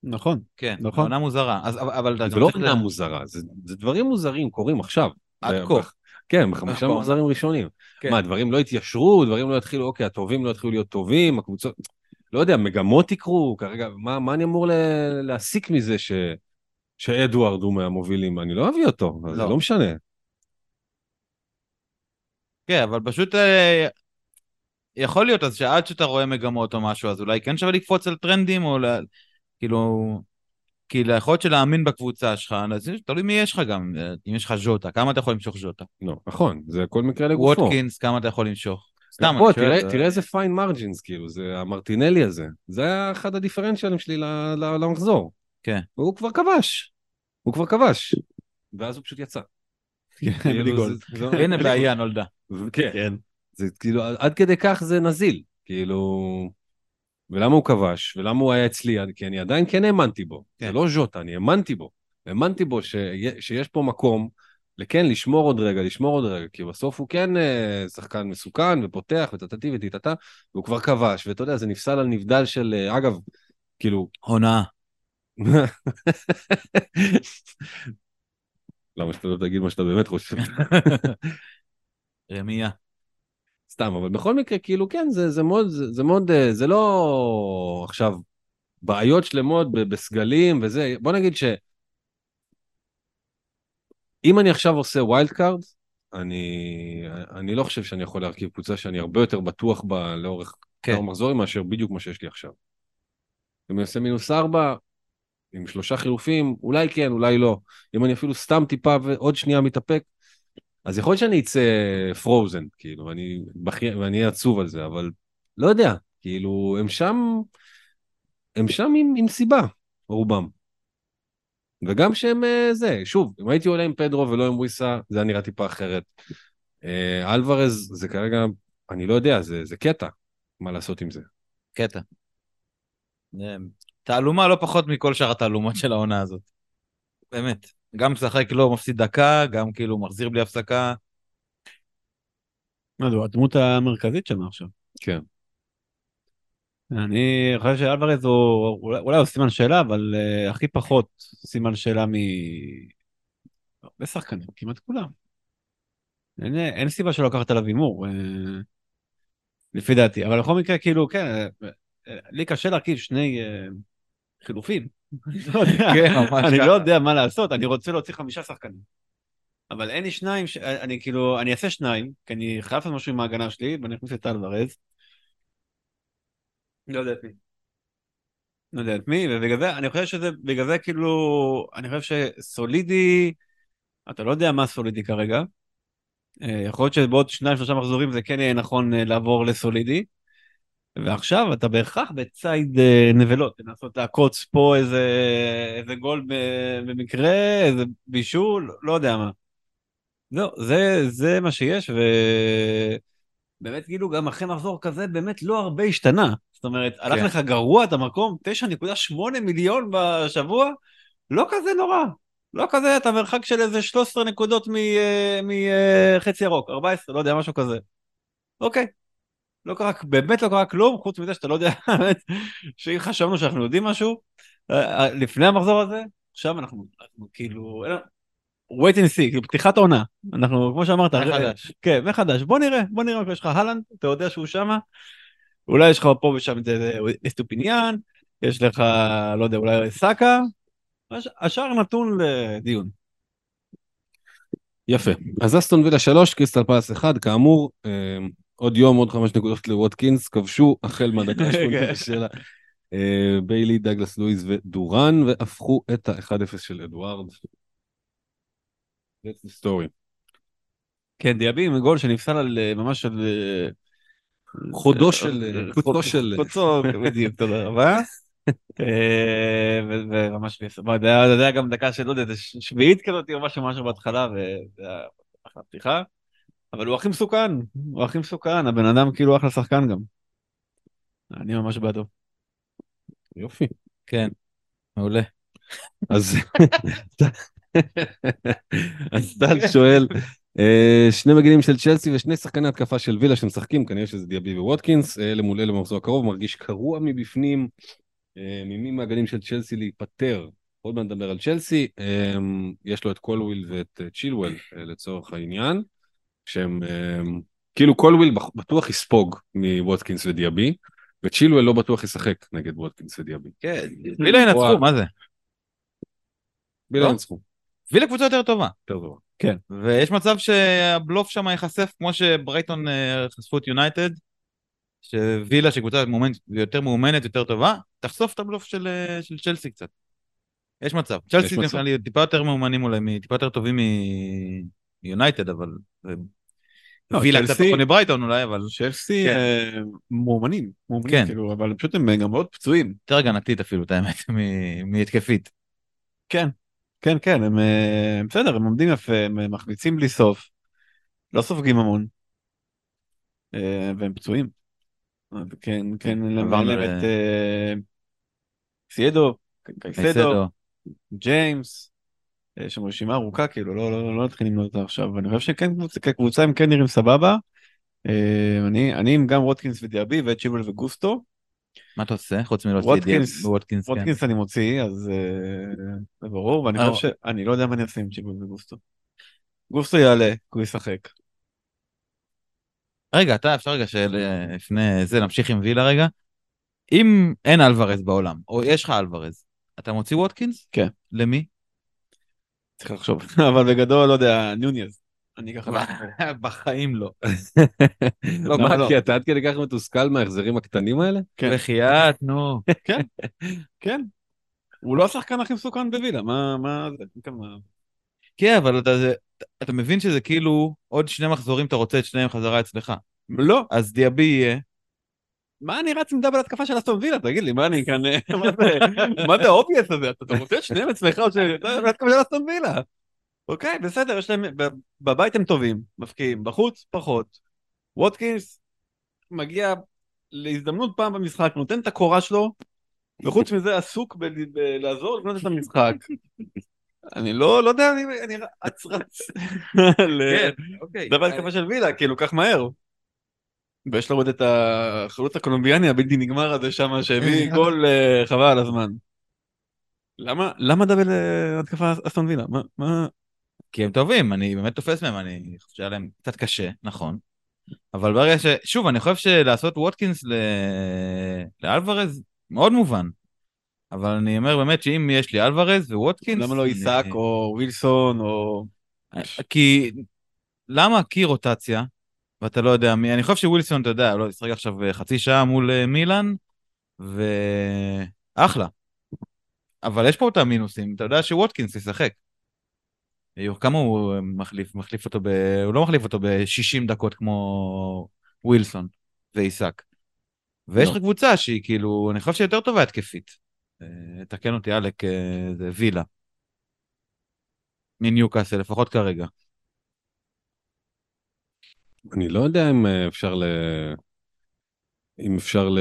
נכון. כן, נכון. עונה מוזרה. אז, אבל זה לא עונה מוזרה, זה, זה דברים מוזרים קורים עכשיו. עד כה. כן, בחמישה נכון. מחזרים ראשונים. כן. מה, דברים לא התיישרו, דברים לא יתחילו, אוקיי, הטובים לא יתחילו להיות טובים, הקבוצות, לא יודע, מגמות יקרו, כרגע, מה, מה אני אמור להסיק מזה ש... שאדוארד הוא מהמובילים, אני לא אביא אותו, אז לא. זה לא משנה. כן, אבל פשוט אה, יכול להיות אז שעד שאתה רואה מגמות או משהו, אז אולי כן שווה לקפוץ על טרנדים, או לה, כאילו... כי יכול להיות שלהאמין בקבוצה שלך, אז תלוי מי יש לך גם, אם יש לך ז'וטה, כמה אתה יכול למשוך ז'וטה? לא, נכון, זה כל מקרה לגופו. ווטקינס, כמה אתה יכול למשוך? סתם, בוא, תראה, תראה איזה פיין מרג'ינס, כאילו, זה המרטינלי הזה. זה היה אחד הדיפרנציאלים שלי למחזור. כן. והוא כבר כבש. הוא כבר כבש. ואז הוא פשוט יצא. כן, כאילו, הנה בעיה נולדה. כן. כן. זה כאילו, עד כדי כך זה נזיל. כאילו... ולמה הוא כבש? ולמה הוא היה אצלי? כי אני עדיין כן האמנתי בו. כן. זה לא ז'וטה, אני האמנתי בו. האמנתי בו שיש פה מקום לכן לשמור עוד רגע, לשמור עוד רגע, כי בסוף הוא כן אה, שחקן מסוכן ופותח וטטטי וטיטטה, והוא כבר כבש, ואתה יודע, זה נפסל על נבדל של, אה, אגב, כאילו... הונאה. למה שאתה לא תגיד מה שאתה באמת חושב? רמייה. סתם, אבל בכל מקרה, כאילו, כן, זה, זה מאוד, זה, זה מאוד, אה, זה לא עכשיו בעיות שלמות בסגלים וזה, בוא נגיד ש... אם אני עכשיו עושה wild card, אני, אני לא חושב שאני יכול להרכיב קבוצה שאני הרבה יותר בטוח בה לאורך כן. כמה מחזורים מאשר בדיוק מה שיש לי עכשיו. אם אני עושה מינוס ארבע, עם שלושה חילופים, אולי כן, אולי לא. אם אני אפילו סתם טיפה ועוד שנייה מתאפק, אז יכול להיות שאני אצא פרוזן, כאילו, ואני, ואני אהיה עצוב על זה, אבל לא יודע, כאילו, הם שם, הם שם עם, עם סיבה, רובם. וגם שהם אה, זה, שוב, אם הייתי עולה עם פדרו ולא עם וויסה, זה היה נראה טיפה אחרת. אה, אלוורז זה כרגע, אני לא יודע, זה, זה קטע, מה לעשות עם זה. קטע. תעלומה לא פחות מכל שאר התעלומות של העונה הזאת. באמת. גם משחק לא מפסיד דקה, גם כאילו מחזיר בלי הפסקה. מה זה, הדמות המרכזית שם עכשיו. כן. אני חושב שאלוורז הוא, אולי הוא סימן שאלה, אבל uh, הכי פחות סימן שאלה מ... הרבה שחקנים, כמעט כולם. אין, אין סיבה שלא לקחת עליו הימור, uh, לפי דעתי. אבל בכל מקרה, כאילו, כן, uh, uh, לי קשה להרכיב שני uh, חילופים. כן, אני לא יודע מה לעשות, אני רוצה להוציא חמישה שחקנים. אבל אין לי שניים, ש... אני כאילו, אני אעשה שניים, כי אני חייב לעשות משהו עם ההגנה שלי, ואני אכניס את אלוורז. לא יודע את מי. לא יודע את מי, ובגלל זה, אני חושב שזה, בגלל זה כאילו, אני חושב שסולידי, אתה לא יודע מה סולידי כרגע. אה, יכול להיות שבעוד שניים שלושה מחזורים זה כן יהיה נכון אה, לעבור לסולידי. ועכשיו אתה בהכרח בציד אה, נבלות, לנסות לעקוץ פה איזה, איזה גול במקרה, איזה בישול, לא יודע מה. לא, זה, זה מה שיש, ו... באמת כאילו גם אחרי מחזור כזה באמת לא הרבה השתנה. זאת אומרת, הלך כן. לך גרוע את המקום, 9.8 מיליון בשבוע, לא כזה נורא. לא כזה, אתה מרחק של איזה 13 נקודות מחצי ירוק, 14, לא יודע, משהו כזה. אוקיי. לא קרה, באמת לא קרה כלום, חוץ מזה שאתה לא יודע, שאם חשבנו שאנחנו יודעים משהו, אה, אה, לפני המחזור הזה, עכשיו אנחנו, אנחנו כאילו, wait and see, כאילו פתיחת העונה, אנחנו כמו שאמרת, מחדש. כן, מחדש, בוא נראה, בוא נראה, יש לך הלנד, אתה יודע שהוא שמה, אולי יש לך פה ושם את אה, אסטופיניאן, יש לך, לא יודע, אולי סאקה, הש- השאר נתון לדיון. יפה. אז אסטון וילה 3, קריסטל פלס 1, כאמור, אה, עוד יום, עוד חמש נקודות לווטקינס, כבשו החל מהדקה ה-87 שלה. אה, ביילי, דגלס לואיז ודורן, והפכו את ה-1-0 של אדוארד. That's the story. כן, דיאבי עם גול שנפסל על אה, ממש על... אה, חודו של- אה, קוצו חוד- של- קוצו, בדיוק, תודה רבה. וממש נפסל, זה היה זה גם דקה של, לא יודע, זה שביעית כזאת או משהו משהו בהתחלה, וזה היה אחלה פתיחה. אבל הוא הכי מסוכן, הוא הכי מסוכן, הבן אדם כאילו אחלה שחקן גם. אני ממש בעדו. יופי. כן, מעולה. אז אז טל שואל, אה, שני מגינים של צ'לסי ושני שחקני התקפה של וילה שמשחקים, כנראה שזה דיאבי וווטקינס, אלה מול אלה במחזור הקרוב, מרגיש קרוע מבפנים, אה, ממי מהגנים של צ'לסי להיפטר. עוד מעט נדבר על צ'לסי, אה, יש לו את קולוויל ואת צ'ילואל לצורך העניין, שהם אה, כאילו קולוויל בטוח יספוג מווטקינס ודיאבי, וצ'ילואל לא בטוח ישחק נגד ווטקינס ודיאבי. כן, וילה ינצחו. מה זה? וילה לא? ינצחו, וילה קבוצה יותר טובה. יותר טובה. ויש מצב שהבלוף שם ייחשף כמו שברייטון אה, חשפו את יונייטד, שווילה שקבוצה יותר מאומנת, יותר טובה, תחשוף את הבלוף של, אה, של צ'לסי קצת. יש מצב. צ'לסי. נראה לי טיפה יותר מאומנים אולי, טיפה יותר טובים מיונייטד, אבל... אה, לא, וילה קצת פחות מברייטון אולי, אבל צ'לסי כן. אה, מאומנים, מאומנים כן. כאילו, אבל פשוט הם גם מאוד פצועים. יותר הגנתית אפילו, את האמת, מהתקפית. כן, כן, כן, הם אה, בסדר, הם עומדים יפה, הם אה, מחמיצים בלי סוף, לא סופגים המון, אה, והם פצועים. כן, כן, עברנו את אה, סיידו, קייסדו. ג'יימס, אה, יש שם רשימה ארוכה, כאילו, לא, לא, לא נתחיל למנות אותה עכשיו, אני חושב שכן, קבוצה- כקבוצה הם כן נראים סבבה. אה, אני, אני עם גם ווטקינס ודיאבי ואת צ'ילואל וגוסטו, מה אתה עושה? חוץ מלהוציא ווטקינס- ווטקינס, כן. ווטקינס אני מוציא, אז אה, זה ברור, ואני אה. חושב שאני לא יודע מה אני אעשה עם צ'ילואל וגוסטו. גוסטו יעלה, הוא ישחק. רגע, אתה אפשר רגע שלפני זה נמשיך עם וילה רגע. אם אין אלוורז בעולם, או יש לך אלוורז, אתה מוציא ווטקינס? כן. למי? צריך לחשוב, אבל בגדול, לא יודע, נוניז. אני ככה... בחיים לא. לא, מה, לא? כי אתה עד כדי כך מתוסכל מההחזרים הקטנים האלה? כן. בחייאת, נו. כן. הוא לא השחקן הכי מסוכן בווילה, מה, מה זה? כן, אבל אתה מבין שזה כאילו עוד שני מחזורים אתה רוצה את שניהם חזרה אצלך. לא, אז דיאבי יהיה, מה אני רץ עם דאבל התקפה של אסטון וילה? תגיד לי, מה אני כאן... מה זה- מה זה ה abuse הזה? אתה רוצה את שניהם אצלך או ש... double התקפה של אסטון וילה? אוקיי, בסדר, יש להם... בבית הם טובים, מבקיעים, בחוץ פחות. ווטקינס מגיע להזדמנות פעם במשחק, נותן את הקורה שלו, וחוץ מזה עסוק בלעזור לבנות את המשחק. אני לא, לא יודע, אני, אני רץ רץ. כן, אוקיי. double התקפה של וילה, כאילו, כך מהר. ויש לו עוד את החלוץ הקולומביאני הבלתי נגמר הזה שם שהביא גול אה, חבל על הזמן. למה למה double אה, התקפה אסטון וילה? מה מה כי הם טובים, אני באמת תופס מהם, אני חושב שהיה להם קצת קשה, נכון. אבל ברגע ש... שוב, אני חושב שלעשות ווטקינס ל... לאלוורז מאוד מובן. אבל אני אומר באמת שאם יש לי אלוורז וווטקינס... למה לא אני- איסק או ווילסון או כי... למה? כי רוטציה, ואתה לא יודע מי... אני חושב שווילסון, אתה יודע, לא ישחק עכשיו חצי שעה מול אה, מילאן, ואחלה. אבל יש פה את המינוסים, אתה יודע שווטקינס ישחק. כמה הוא מחליף? מחליף אותו ב... הוא לא מחליף אותו ב-60 דקות כמו ווילסון ועיסק. ויש לא. לך קבוצה שהיא כאילו, אני חושב שהיא יותר טובה התקפית. אה, תקן אותי אלק, אה, זה וילה. מניוקאסל, לפחות כרגע. אני לא יודע אם אה, אפשר ל... אם אפשר ל...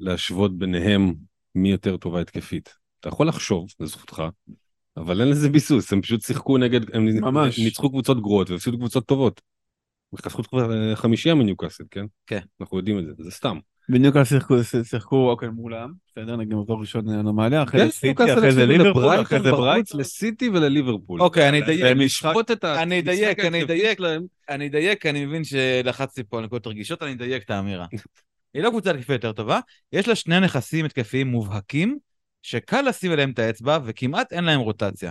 להשוות ביניהם מי יותר טובה התקפית. אתה יכול לחשוב, זו זכותך, אבל אין לזה ביסוס, הם פשוט שיחקו נגד, הם ממש. ניצחו קבוצות גרועות והפסידו קבוצות טובות. חסכו כבר אה, חמישייה מניוקאסל, כן? כן. אנחנו יודעים את זה, זה סתם. בדיוק אז שיחקו, שיחקו אוקיי מולם, בסדר, נגיד מקום ראשון אנומליה, אחרי כן, זה סיטי, אחרי זה ליברפול, אחרי זה ברייטון. לסיטי ולליברפול. אוקיי, אני אדייק. והם את ה... אני אדייק, אני אדייק. אני אדייק, אני מבין שלחצתי פה על נקודות רגישות, אני אדייק את האמירה. היא לא קבוצה התקפית יותר טובה, יש לה שני נכסים התקפיים מובהקים, שקל לשים עליהם את האצבע, וכמעט אין להם רוטציה.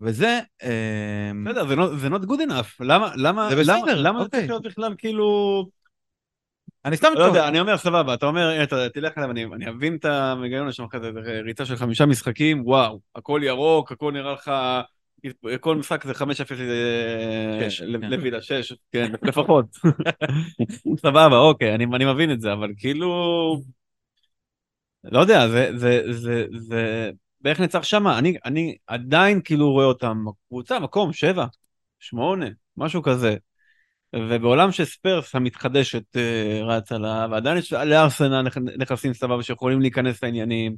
וזה... אה, בסדר, זה זה not good enough, למה, למה, זה בסדר, למה, למה זה אוקיי. צריך להיות בכלל כאילו, אני סתם לא. יודע, אני אומר סבבה, אתה אומר, "אה, תלך אליו, אני אבין את המגיון, יש שם כזה ריצה של חמישה משחקים, וואו, הכל ירוק, הכל נראה לך, כל משחק זה 5-0 אה, שש, ל- כן. לווילה, 6, כן, לפחות. סבבה, אוקיי, אני מבין את זה, אבל כאילו, לא יודע, זה, זה, זה, זה, באיך נצח שמה, אני, אני עדיין כאילו רואה אותם, קבוצה, מקום, שבע, שמונה, משהו כזה. ובעולם שספרס המתחדשת אה, רצה לה, ועדיין יש לארסנל נכ- נכסים סבבה שיכולים להיכנס לעניינים.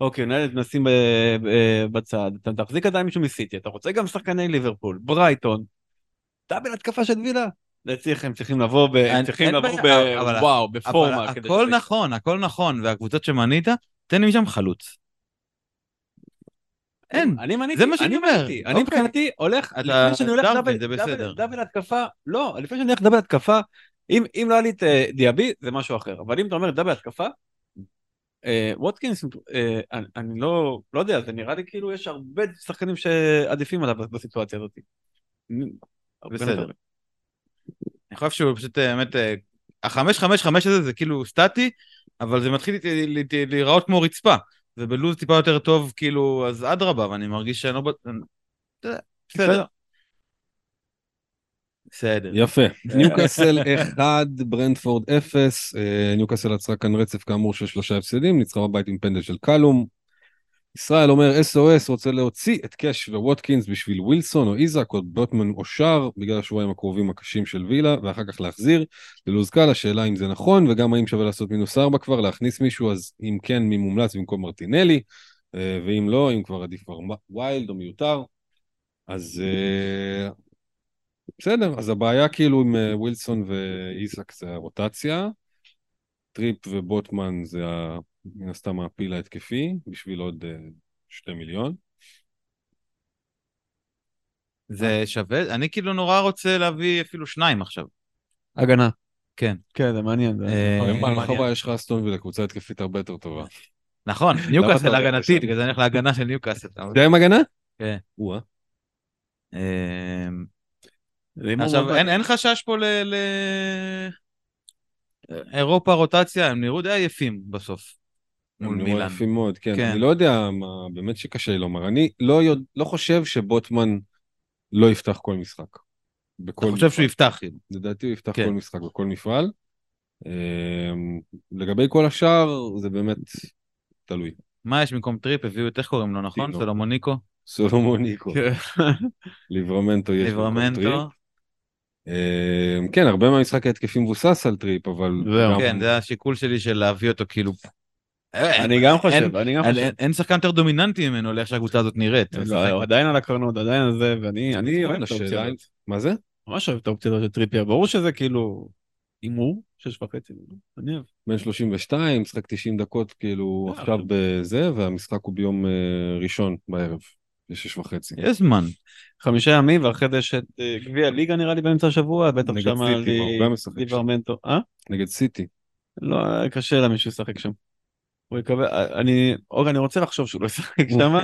אוקיי, נהלת נשים בצד, אתה תחזיק עדיין מישהו מסיטי, אתה רוצה גם שחקני ליברפול, ברייטון, דאבל התקפה של וילה. צריך, הם צריכים לבוא, ב, הם צריכים לבוא ב... וואו, בפורמה. הכל נכון, הכל נכון, והקבוצות שמנית, תן לי משם חלוץ. אין. אני מניתי, זה מה שאני אני אומר. אני אוקיי. מבחינתי הולך, לפני שאני הולך דאבל, התקפה, לא, לפני שאני הולך דאבל התקפה, אם לא היה לי את אה, דיאבי זה משהו אחר, אבל אם אתה אומר דאבל התקפה, אה, ווטקינס, אה, אני- לא לא יודע, זה נראה לי כאילו יש הרבה שחקנים שעדיפים עליו בסיטואציה הזאת. בסדר. אני חושב שהוא פשוט באמת, אה, החמש חמש חמש הזה זה כאילו סטטי, אבל זה מתחיל להיראות כמו רצפה. ובלוז טיפה יותר טוב, כאילו, אז אדרבה, ואני מרגיש שאני לא... בסדר. בסדר. יפה. ניוקאסל 1, ברנדפורד 0. אה, ניוקאסל עצרה כאן רצף כאמור של שלושה הפסדים, ניצחה בבית עם פנדל של קלום. ישראל אומר SOS רוצה להוציא את קאש וווטקינס בשביל ווילסון או איזק או בוטמן או שער בגלל השבועיים הקרובים הקשים של וילה ואחר כך להחזיר. ללוז קאל השאלה אם זה נכון וגם האם שווה לעשות מינוס 4 כבר להכניס מישהו אז אם כן מי מומלץ במקום מרטינלי אה, ואם לא אם כבר עדיף כבר ויילד או מיותר. אז אה, בסדר, אז הבעיה כאילו עם אה, ווילסון ואיסק זה הרוטציה, טריפ ובוטמן זה ה- מן הסתם הפיל ההתקפי, בשביל עוד אה, שתי מיליון. זה שווה, אני כאילו נורא רוצה להביא אפילו שניים עכשיו. הגנה. כן. כן, זה מעניין. זה- אה, יש לך אסטון וילה, קבוצה התקפית הרבה יותר טובה. נכון, ניוקאסל הגנתית? בגלל זה אני הולך להגנה של ניוקאסל. זה עם הגנה? כן. אמ, עכשיו, מאוד- אין חשש פה ל... ל- אירופה רוטציה, הם נראו די עייפים בסוף. מול הם נראו מילאן. יפים מאוד, כן. כן. אני לא יודע מה, באמת שקשה לי לומר. אני לא יודע- לא חושב שבוטמן לא יפתח כל משחק. בכל אתה חושב מפעל. שהוא יפתח, כאילו. לדעתי הוא יפתח כן. כל משחק בכל מפעל. אמ, לגבי כל השאר, זה באמת תלוי. מה יש במקום טריפ? הביאו את איך קוראים לו, נכון? סולומוניקו? סולומוניקו, כן. ליברמנטו יש במקום טריפ. אמ, כן, הרבה מהמשחק ההתקפי מבוסס על טריפ, אבל... כן, זה השיקול שלי של להביא אותו כאילו... אני גם חושב, אני גם חושב. אין- שחקן יותר דומיננטי ממנו לאיך שהקבוצה הזאת נראית. לא, הוא עדיין על הקרנות, עדיין על זה, ואני אני אוהב את האופציה הזאת. מה זה? ממש אוהב את האופציה הזאת של טריפייר, ברור שזה כאילו הימור, שש וחצי, אני אוהב. בן 32, משחק 90 דקות, כאילו אה, עכשיו בזה, והמשחק הוא ביום אה, ראשון בערב, בשש וחצי. יש זמן. חמישה ימים, ואחרי זה יש את אה, גביע ליגה נראה לי באמצע השבוע, בטח שם. ליברמנטו, אה? נגד סיטי. לא, קשה לה מישהו לשחק שם. הוא יקבל, אני, אוקיי, אני רוצה לחשוב שהוא לא ישחק שם,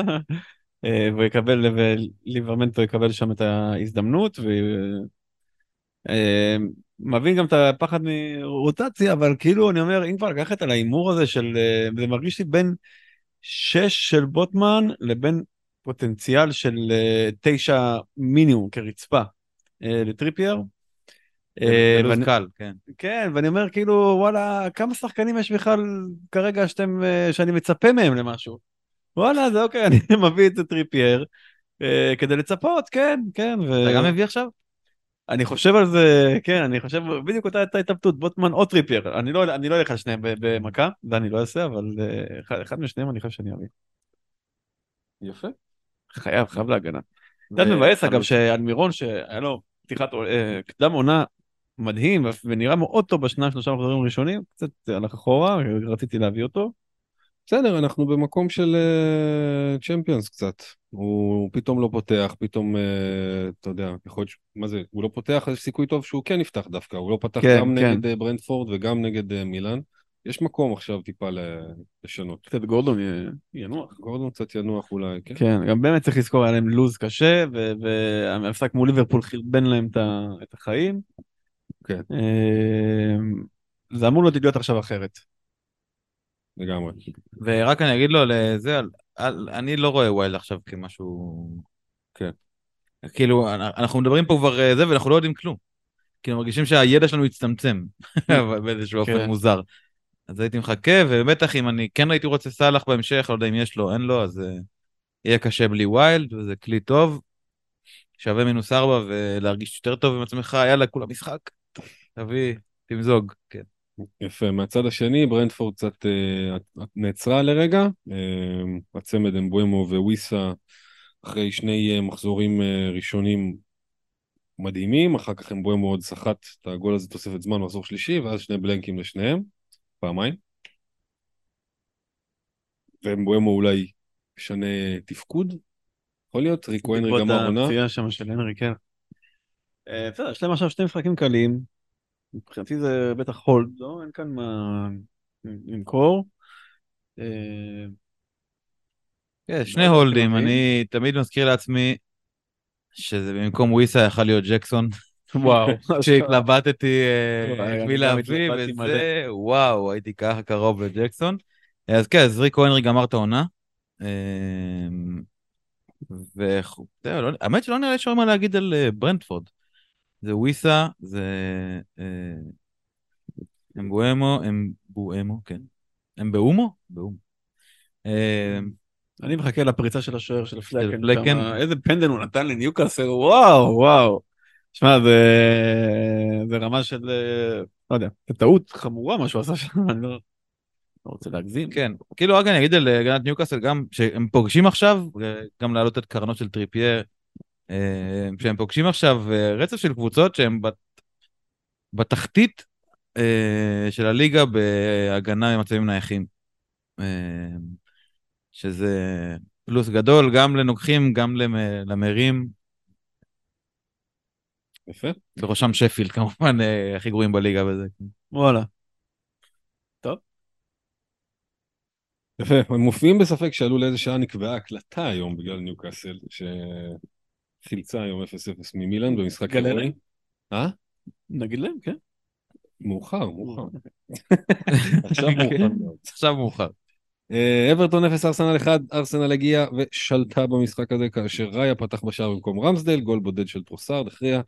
אה, והוא יקבל, וליברמנטו יקבל שם את ההזדמנות, ו... אה, מבין גם את הפחד מרוטציה, אבל כאילו, אני אומר, אם כבר לקחת על ההימור הזה של, אה, זה מרגיש לי בין שש של בוטמן לבין פוטנציאל של אה, תשע מינימום כרצפה אה, לטריפייר. אה, בלוז ואני- קל, כן. כן, ואני אומר כאילו, וואלה, כמה שחקנים יש בכלל כרגע שאתם, אה, שאני מצפה מהם למשהו? וואלה, זה אוקיי, אני מביא את זה טריפייר, אה, כדי לצפות, כן, כן. ו... אתה גם מביא עכשיו? אני חושב על זה, כן, אני חושב, בדיוק אותה הייתה התלבטות, בוטמן או טריפייר. אני לא אני לא אלך על שניהם במכה, זה אני לא אעשה, אבל אה, אחד- אחד משניהם אני חושב שאני אביא. יפה. חייב, חייב להגנה. קצת מבאס אגב שעל מירון שהיה לו פתיחת אה, קדם עונה מדהים ונראה מאוד טוב בשניים שלושה מחזורים ראשונים, קצת הלך אחורה, רציתי להביא אותו. בסדר, אנחנו במקום של צ'מפיונס קצת. הוא פתאום לא פותח, פתאום, אה, אתה יודע, יכול להיות, ש- מה זה, הוא לא פותח, אז יש סיכוי טוב שהוא כן יפתח דווקא. הוא לא פתח כן, גם כן. נגד אה, ברנדפורד וגם נגד אה, מילאן. יש מקום עכשיו טיפה לשנות. קצת גורדון י- ינוח. גורדון קצת ינוח אולי, כן? כן, גם באמת צריך לזכור, היה להם לוז קשה, ו- והמשחק מול ליברפול חרבן להם את ה- את החיים. כן. אה, זה אמור להיות להיות עכשיו אחרת. לגמרי. ורק אני אגיד לו לזה, על, על, אני לא רואה wild עכשיו כמשהו... כן. כאילו, אנ- אנחנו מדברים פה כבר אה, זה, ואנחנו לא יודעים כלום. כאילו, מרגישים שהידע שלנו הצטמצם, אבל באיזשהו כן. אופן מוזר. אז הייתי מחכה, ובטח אם אני כן הייתי רוצה סאלח בהמשך, לא יודע אם יש לו, אין לו, אז אה, יהיה קשה בלי wild, וזה כלי טוב. שווה מינוס ארבע ולהרגיש יותר טוב עם עצמך, יאללה, כולה משחק. תביא, תמזוג, כן. יפה. מהצד השני, ברנטפורד קצת אה, נעצרה לרגע. אה, הצמד אמבומו וויסה, אחרי שני אה, מחזורים אה, ראשונים מדהימים, אחר כך אמבואמו עוד סחט את הגול הזה תוספת זמן מחזור שלישי, ואז שני בלנקים לשניהם, פעמיים. ואמבואמו אולי ישנה תפקוד, יכול להיות, ריקו הנרי בעקבות גמר עונה. הפציעה שם של הנרי, כן. אה, בסדר, יש להם עכשיו שני משחקים קלים. מבחינתי זה בטח הולד, לא? אין כאן מה למכור. אה, כן, שני הולדים. אני תמיד מזכיר לעצמי שזה במקום וויסה יכל להיות ג'קסון. וואו. כשהתלבטתי אה, את אני מי להביא, וזה, וואו, הייתי ככה קרוב לג'קסון. אז כן, אז ריקו הנרי גמר את העונה. וזהו, לא- האמת שלא נראה לי מה להגיד על אה, ברנדפורד. זה וויסה, זה אה, אמבואמו, אמבואמו, כן. אמבאומו? באומו. אה, אני מחכה לפריצה של השוער של פלקן. איזה פנדל הוא נתן לניוקאסל, וואו, וואו. שמע, זה, זה רמה של, אה, לא יודע, זה טעות חמורה מה שהוא עשה שם, אני לא, לא רוצה להגזים. כן, כאילו רק אני אגיד על הגנת ניוקאסל גם, שהם פוגשים עכשיו, גם להעלות את קרנות של טריפייר, שהם פוגשים עכשיו אה, רצף של קבוצות שהם בת- בתחתית אה, של הליגה בהגנה ממצבים נייחים. אה, שזה פלוס גדול גם לנוגחים, גם למ- למרים, יפה. בראשם שפילד כמובן, אה, הכי גרועים בליגה בזה. וואלה. יפה, הם מופיעים בספק שעלו לאיזה שעה נקבעה הקלטה היום בגלל ניוקאסל, שחילצה היום 0-0 ממילן במשחק? הירואי. אה? נגיד להם, כן. מאוחר, מאוחר. עכשיו מאוחר מאוד. עכשיו מאוחר. אה, אברטון 0 ארסנל 1, ארסנל הגיעה ושלטה במשחק הזה כאשר ראיה פתח בשער במקום רמסדל, גול בודד של טרוסארד, הכריע.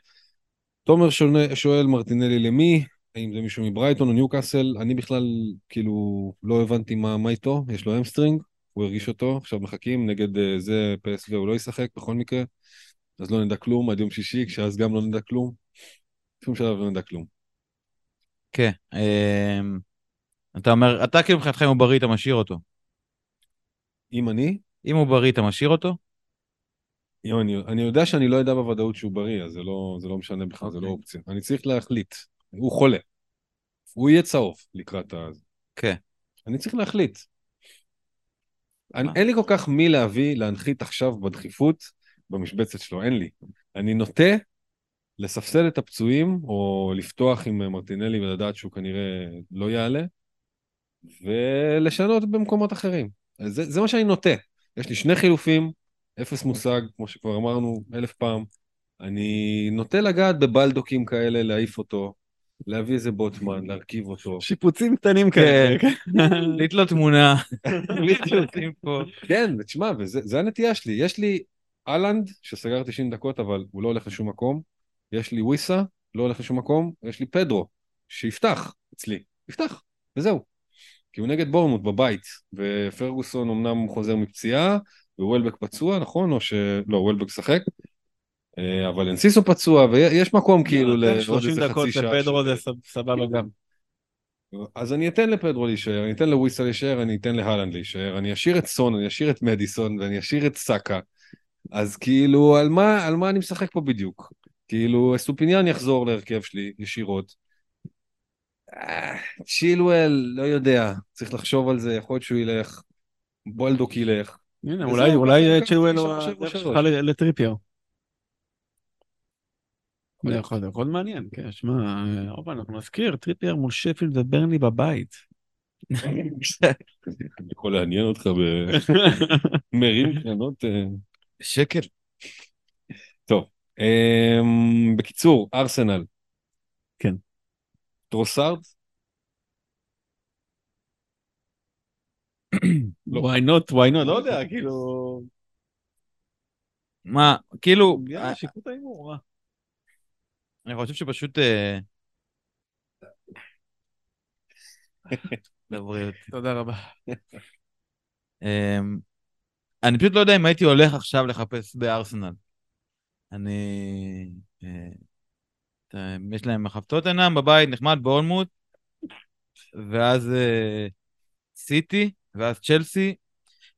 תומר שונה- שואל מרטינלי למי? האם זה מישהו מברייטון או ניוקאסל? אני בכלל כאילו לא הבנתי מה מה איתו, יש לו hamstring, הוא הרגיש אותו, עכשיו מחכים נגד אה, זה PSV הוא לא ישחק בכל מקרה, אז לא נדע כלום עד יום שישי, כשאז גם לא נדע כלום. שום שלב לא נדע כלום. כן. אמ, אתה אומר, אתה כאילו מבחינתך אם הוא בריא אתה משאיר אותו. אם אני, אם הוא בריא אתה משאיר אותו? אם אני, אני יודע שאני לא יודע בוודאות שהוא בריא, אז זה לא, זה לא משנה בכלל, זה לא אוקיי. אופציה. אני צריך להחליט. הוא חולה. הוא יהיה צהוב לקראת ה... כן. אני צריך להחליט. אני? אין לי כל כך מי להביא, להנחית עכשיו בדחיפות במשבצת שלו, אין לי. אני נוטה לספסל את הפצועים, או לפתוח עם מרטינלי ולדעת שהוא כנראה לא יעלה, ולשנות במקומות אחרים. זה, זה מה שאני נוטה. יש לי שני חילופים, אפס מושג, כמו שכבר אמרנו אלף פעם. אני נוטה לגעת בבלדוקים כאלה, להעיף אותו, להביא איזה בוטמן, להרכיב אותו. שיפוצים קטנים כאלה. כן. לתלות תמונה. מתלוצים פה. כן, ותשמע, וזה הנטייה שלי. יש לי אהלנד, שסגר 90 דקות, אבל הוא לא הולך לשום מקום. יש לי וויסה, לא הולך לשום מקום. יש לי פדרו, שיפתח אצלי. יפתח, וזהו. כי הוא נגד בורמוט בבית, ופרגוסון אמנם חוזר מפציעה, ווולבק פצוע, נכון? או ש... לא, וולבק שחק. אה, אבל אנסיסו פצוע ויש מקום כאילו תן לעוד 30 איזה דקות חצי שעה. לפדרו של- זה סב- סבבה גם. אז אני אתן לפדרו להישאר, אני אתן לוויסה להישאר, אני אתן להלנד להישאר, אני אשאיר את סון, אני אשאיר את מדיסון ואני אשאיר את סאקה. אז כאילו, על מה, על מה אני משחק פה בדיוק? כאילו, אסטופיניאן יחזור להרכב שלי ישירות. אה, צ'ילואל, לא יודע, צריך לחשוב על זה, יכול להיות שהוא ילך, בולדוק ילך. הנה, אולי אולי צ'ילואל הוא הדרך. שלך לטריפייר. זה יכול להיות מעניין, כן, שמע, שוב אנחנו נזכיר, טריפייר מול שפילד וברנלי בבית. יכול לעניין אותך במרים קרנות. שקל. טוב, אמ, בקיצור, ארסנל. כן. טרוסארד? לא. why not, why not, לא יודע, כאילו... מה, כאילו, יאללה, שיקחו את ההימור, מה? אני חושב שפשוט... אה, לבריאות. תודה רבה. אני פשוט לא יודע אם הייתי הולך עכשיו לחפש בארסנל. אני... אה, יש להם מחבטות עינם בבית, נחמד, בורנמוט, ואז אה, סיטי, ואז צ'לסי.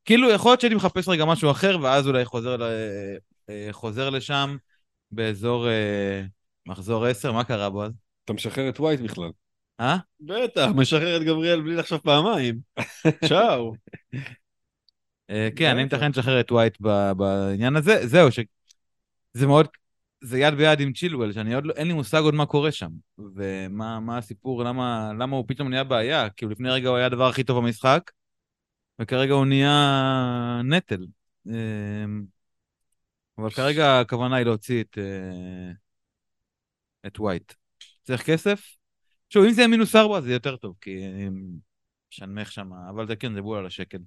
כאילו, יכול להיות שהייתי מחפש רגע משהו אחר, ואז אולי חוזר, ל... אה, חוזר לשם באזור מחזור 10, מה קרה בו אז? אתה משחרר את ווייט בכלל. אה? בטח, משחרר את גבריאל בלי לחשוב פעמיים. צ'או. אה, כן, אני בטח. מתכנן לשחרר את ווייט בעניין הזה. זהו, שזה מאוד, זה יד ביד עם צ'ילואל, שאני עוד לא, אין לי מושג עוד מה קורה שם. ומה מה הסיפור, למה, למה הוא פתאום נהיה בעיה? כאילו לפני רגע הוא היה הדבר הכי טוב במשחק, וכרגע הוא נהיה נטל. אה, אבל כרגע הכוונה היא להוציא את, אה, את ווייט. צריך כסף? שוב, אם זה יהיה מינוס ארבע זה יותר טוב, כי אני משנמך שם, אבל זה כן, זה בול על השקל.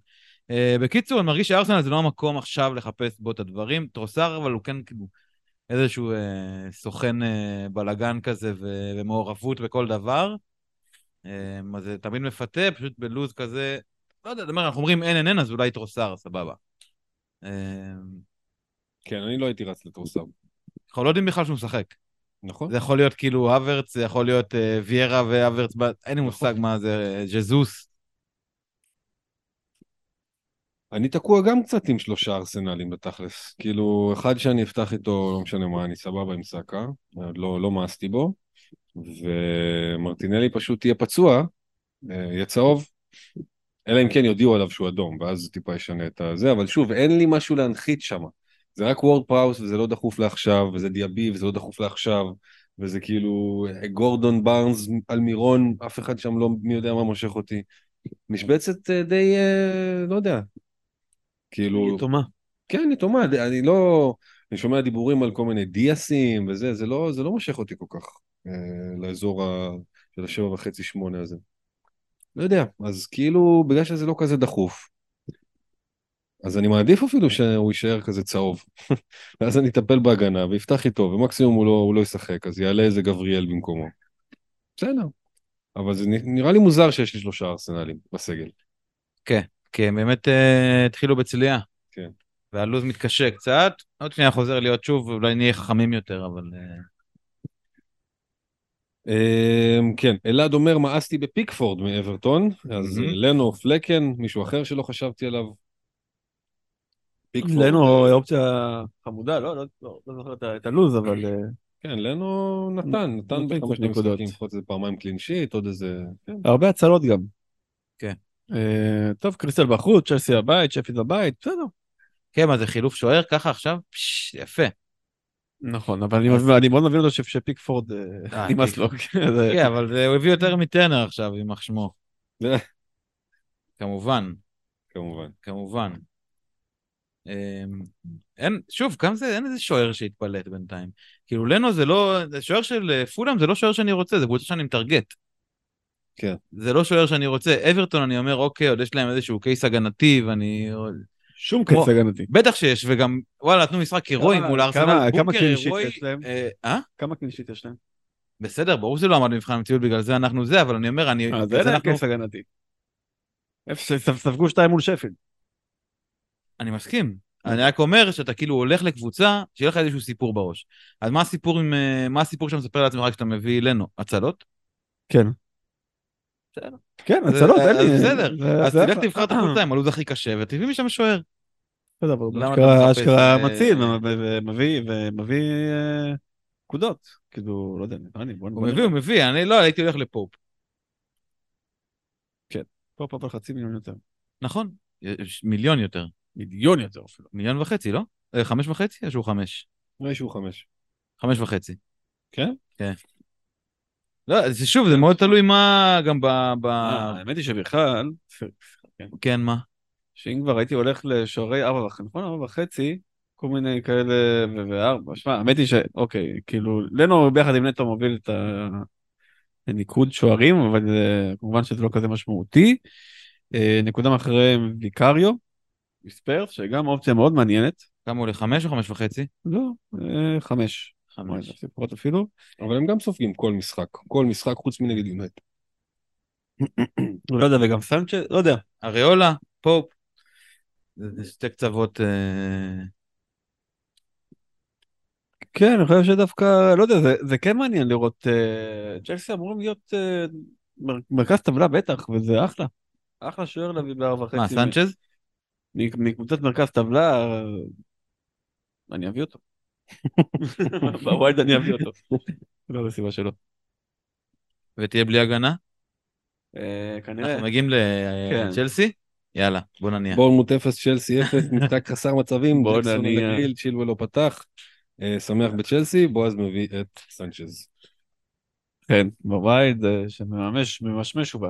Uh, בקיצור, אני מרגיש שארסנל זה לא המקום עכשיו לחפש בו את הדברים. טרוסר, אבל הוא כן כאילו איזשהו uh, סוכן uh, בלאגן כזה ו- ומעורבות בכל דבר. Uh, אז זה תמיד מפתה, פשוט בלוז כזה, לא יודע, אומר, אנחנו אומרים אין אין אין, אז אולי טרוסר, סבבה. Uh, כן, אני לא הייתי רץ לטרוסארד. אנחנו לא יודעים בכלל שהוא משחק. נכון? זה יכול להיות כאילו הוורץ, זה יכול להיות uh, ויירה והוורץ, אין לי מושג מה זה, uh, ז'זוס. אני תקוע גם קצת עם שלושה ארסנלים בתכלס. כאילו, אחד שאני אפתח איתו, לא משנה מה, אני סבבה עם סאקה, עוד לא, לא מאסתי בו, ומרטינלי פשוט יהיה פצוע, אה, יהיה צהוב, אלא אם כן יודיעו עליו שהוא אדום, ואז זה טיפה ישנה את הזה, אבל שוב, אין לי משהו להנחית שם. זה רק וורד פראוס וזה לא דחוף לעכשיו, וזה דיאבי וזה לא דחוף לעכשיו, וזה כאילו אה, גורדון בארנס על מירון, אף אחד שם לא מי יודע מה מושך אותי. משבצת אה, די, לא יודע, כאילו... יתומה. כן, יתומה, אני לא... אני שומע דיבורים על כל מיני דיאסים וזה, זה לא, זה לא מושך אותי כל כך אה, לאזור ה... של השבע וחצי שמונה הזה. לא יודע, אז כאילו, בגלל שזה לא כזה דחוף, אז אני מעדיף אפילו שהוא יישאר כזה צהוב. ואז אני אטפל בהגנה ויפתח איתו, ומקסימום הוא לא, הוא לא ישחק, אז יעלה איזה גבריאל במקומו. בסדר. אבל זה נראה לי מוזר שיש לי שלושה ארסנלים בסגל. כי הם באמת uh, התחילו בצליעה. כן. והלו"ז מתקשה קצת, עוד שנייה חוזר להיות שוב, אולי נהיה חכמים יותר, אבל... Uh, אמ, כן, אלעד אומר מאסתי בפיקפורד מאברטון, אז. לנו, פלקן, מישהו אחר שלא חשבתי עליו. פיקפורד, לנו אה, אופציה חמודה, לא, לא, לא, לא זוכר את את הלו"ז, אבל אה, כן, לנו נתן, נתן בחמשת נקודות. לפחות איזה פעמיים קלין שיט, עוד איזה... כן. הרבה הצלות גם. כן. אה, טוב, קריסטל בחוץ, צ'לסי הבית, שפיד בבית, בסדר. כן, מה זה חילוף שוער ככה עכשיו? פש, יפה. נכון, אבל אני מאוד מבין אותו שפיקפורד אה, אה, נמאס לו. זה- כן, אבל הוא הביא יותר מטרנר עכשיו, יימח שמו. כמובן, כמובן. כמובן. אמ, אין, שוב, גם זה, אין איזה שוער שהתפלט בינתיים. כאילו, לנו זה לא, שוער של אה, פולאם זה לא שוער שאני רוצה, זה קבוצה שאני מטרגט. כן. זה לא שוער שאני רוצה. אברטון, אני אומר, אוקיי, עוד יש להם איזשהו case הגנתי, ואני... שום כמו- case הגנתי. בטח שיש, וגם, וואלה, נתנו משחק הירואי מול ארסנל. כמה- הירואי, יש להם? אה, אה? כמה clean sheet יש להם? בסדר, ברור שזה לא עמד במבחן המציאות, בגלל זה אנחנו זה, אבל אני אומר, אני... אה, זה אין אנחנו... case הגנתי. ספגו שתיים מול שפילד. אני מסכים, אני רק אומר שאתה כאילו הולך לקבוצה, שיהיה לך איזשהו סיפור בראש. אז מה הסיפור עם... אה, מה הסיפור שאתה מספר לעצמך כשאתה מביא אלינו? הצלות? כן. בסדר. כן, הצלות, אין אז לי. בסדר. אז תלך. תבחר את הקבוצה עם הלו"ז הכי קשה, ותביא משם שוער. אבל אשכרה- אה, מציל ומביא ומביא אה, נקודות. כאילו, לא יודע, נראה לי, בוא הוא בוא מביא, הוא. מביא, אני לא, הייתי הולך לפופ. פה פה פה חצי מיליון יותר. נכון, מיליון יותר. מיליון יותר אפילו. מיליון וחצי, לא? אה, חמש וחצי? או שהוא חמש? נראה שהוא חמש. חמש וחצי. כן? כן. לא, זה שוב, זה מאוד תלוי מה גם ב... ב... אה, האמת היא שבכלל, כן, כן, מה? שאם כבר הייתי הולך לשוערי ארבע וחצי, נכון? ארבע וחצי, כל מיני כאלה וארבע. שמע, האמת היא שאוקיי, כאילו, לנו ביחד עם נטו מוביל את הניקוד שוערים, אבל אה, כמובן שזה לא כזה משמעותי. אה, נקודה מאחוריהם ויקריו, מספרס, שגם אופציה מאוד מעניינת. כמה עולה? חמש או חמש וחצי? לא, חמש. חמש. פחות אפילו. אבל הם גם סופגים כל משחק. כל משחק חוץ מנגד יונייטד. לא יודע, וגם סנצ'ה, לא יודע. אריולה, פופ. זה שתי קצוות... אה, כן, אני חושב שדווקא, לא יודע, זה, זה כן מעניין לראות, uh, צ'לסי אמורים להיות uh, מר, מרכז טבלה בטח, וזה אחלה. אחלה שוער להביא בארבע וחצי. מה, סנצ'ז? מ- מקבוצת מרכז טבלה, אני אביא אותו. בווייד אני אביא אותו. לא בסיבה שלא. ותהיה בלי הגנה? אה, כנראה. אנחנו מגיעים כן. לצ'לסי? יאללה, בוא נניח. בורנמוט 0, צ'לסי 0, משחק חסר מצבים, בוא. נגיל, צ'ילואל לא פתח. אה, שמח בצ'לסי, בועז מביא את סנצ'ז. כן, ב wild אה, שמממש, ממשמש ובא.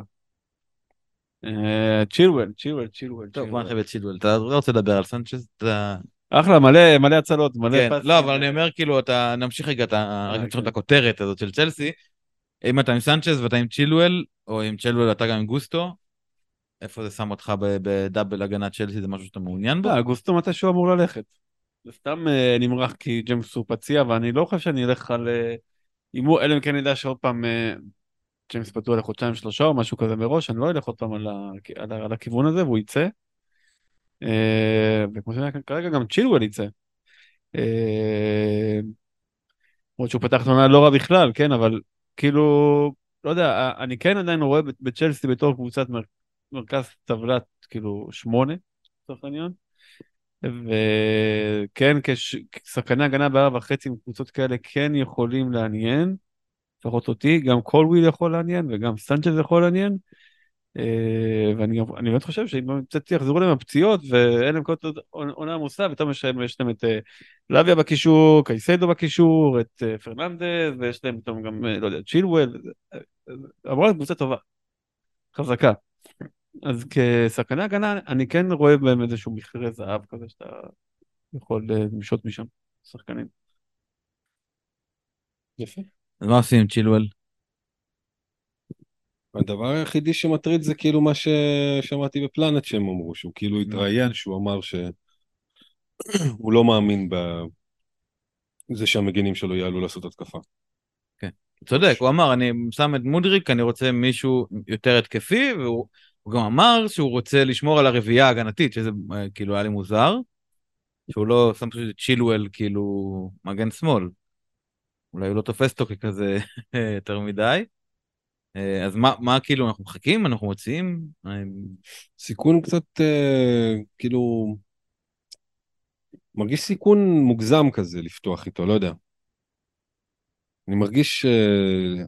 אה, צ'ילואל, צ'ילואל, צ'ילואל. טוב, בוא. נחליף את צ'ילואל. אתה לא רוצה לדבר על סנצ'ז? אתה... אחלה, מלא, מלא הצלות, מלא כן, פסים. לא, אבל אני אומר, כאילו, אתה... נמשיך רגע, אתה... רק נמשיך את הכותרת הזאת של צ'לסי. אם אתה עם סנצ'ז ואתה עם צ'ילואל, או עם צ'ילואל אתה גם עם גוסטו, איפה זה שם אותך ב double הגנת צ'לסי? זה משהו שאתה מעוניין בו? לא, גוסטו מתישהו אמור ללכת. זה סתם אה, נמרח כי ג'יימס הוא פציע, ואני לא חושב שאני אלך על אה, הימור, אלא אם כן נדע שעוד פעם אה, ג'יימס פתוח לחודשיים שלושה או משהו כזה מראש, אני לא אלך עוד פעם על, ה, על, ה, על הכיוון הזה והוא יצא. אה, וכמו שאני אומר, כרגע גם צ'ילואל יצא. אה, למרות שהוא פתח את העונה לא רע בכלל, כן, אבל כאילו, לא יודע, אני כן עדיין רואה בצ'לסי בתור קבוצת מר, מרכז טבלת, כאילו, שמונה, לצורך העניין. וכן, כש- כשחקני הגנה בארבע וחצי עם קבוצות כאלה כן יכולים לעניין, לפחות אותי, גם קולוויל יכול לעניין וגם סנצ'ז יכול לעניין. אה, ואני באמת חושב שאם קצת יחזרו להם הפציעות ואין להם כל עונה עמוסה, ופתאום יש להם להם את אה, לוויה בקישור, קייסדו בקישור, את אה, פרננדז, ויש להם פתאום גם, לא יודע, צ'ילואל, אה, אמורה להיות קבוצה טובה, חזקה. אז כשחקני הגנה אני כן רואה בהם איזשהו מכרה זהב כזה שאתה יכול למשוך משם שחקנים. יפה. אז מה עושים עם צ'ילואל? הדבר היחידי שמטריד זה כאילו מה ששמעתי בפלנט שהם אמרו, שהוא כאילו התראיין, שהוא אמר שהוא לא מאמין בזה שהמגינים שלו יעלו לעשות התקפה. צודק, הוא אמר, אני שם את מודריק, אני רוצה מישהו יותר התקפי, והוא הוא גם אמר שהוא רוצה לשמור על הרביעייה ההגנתית, שזה אה, כאילו היה לי מוזר, שהוא לא שם פשוט את צ'ילואל כאילו מגן שמאל. אולי הוא לא תופס אותו ככזה יותר מדי. אה, אז מה, מה כאילו, אנחנו מחכים? אנחנו מוציאים? אה, סיכון קצת אה, כאילו מרגיש סיכון מוגזם כזה לפתוח איתו, לא יודע. אני מרגיש אה,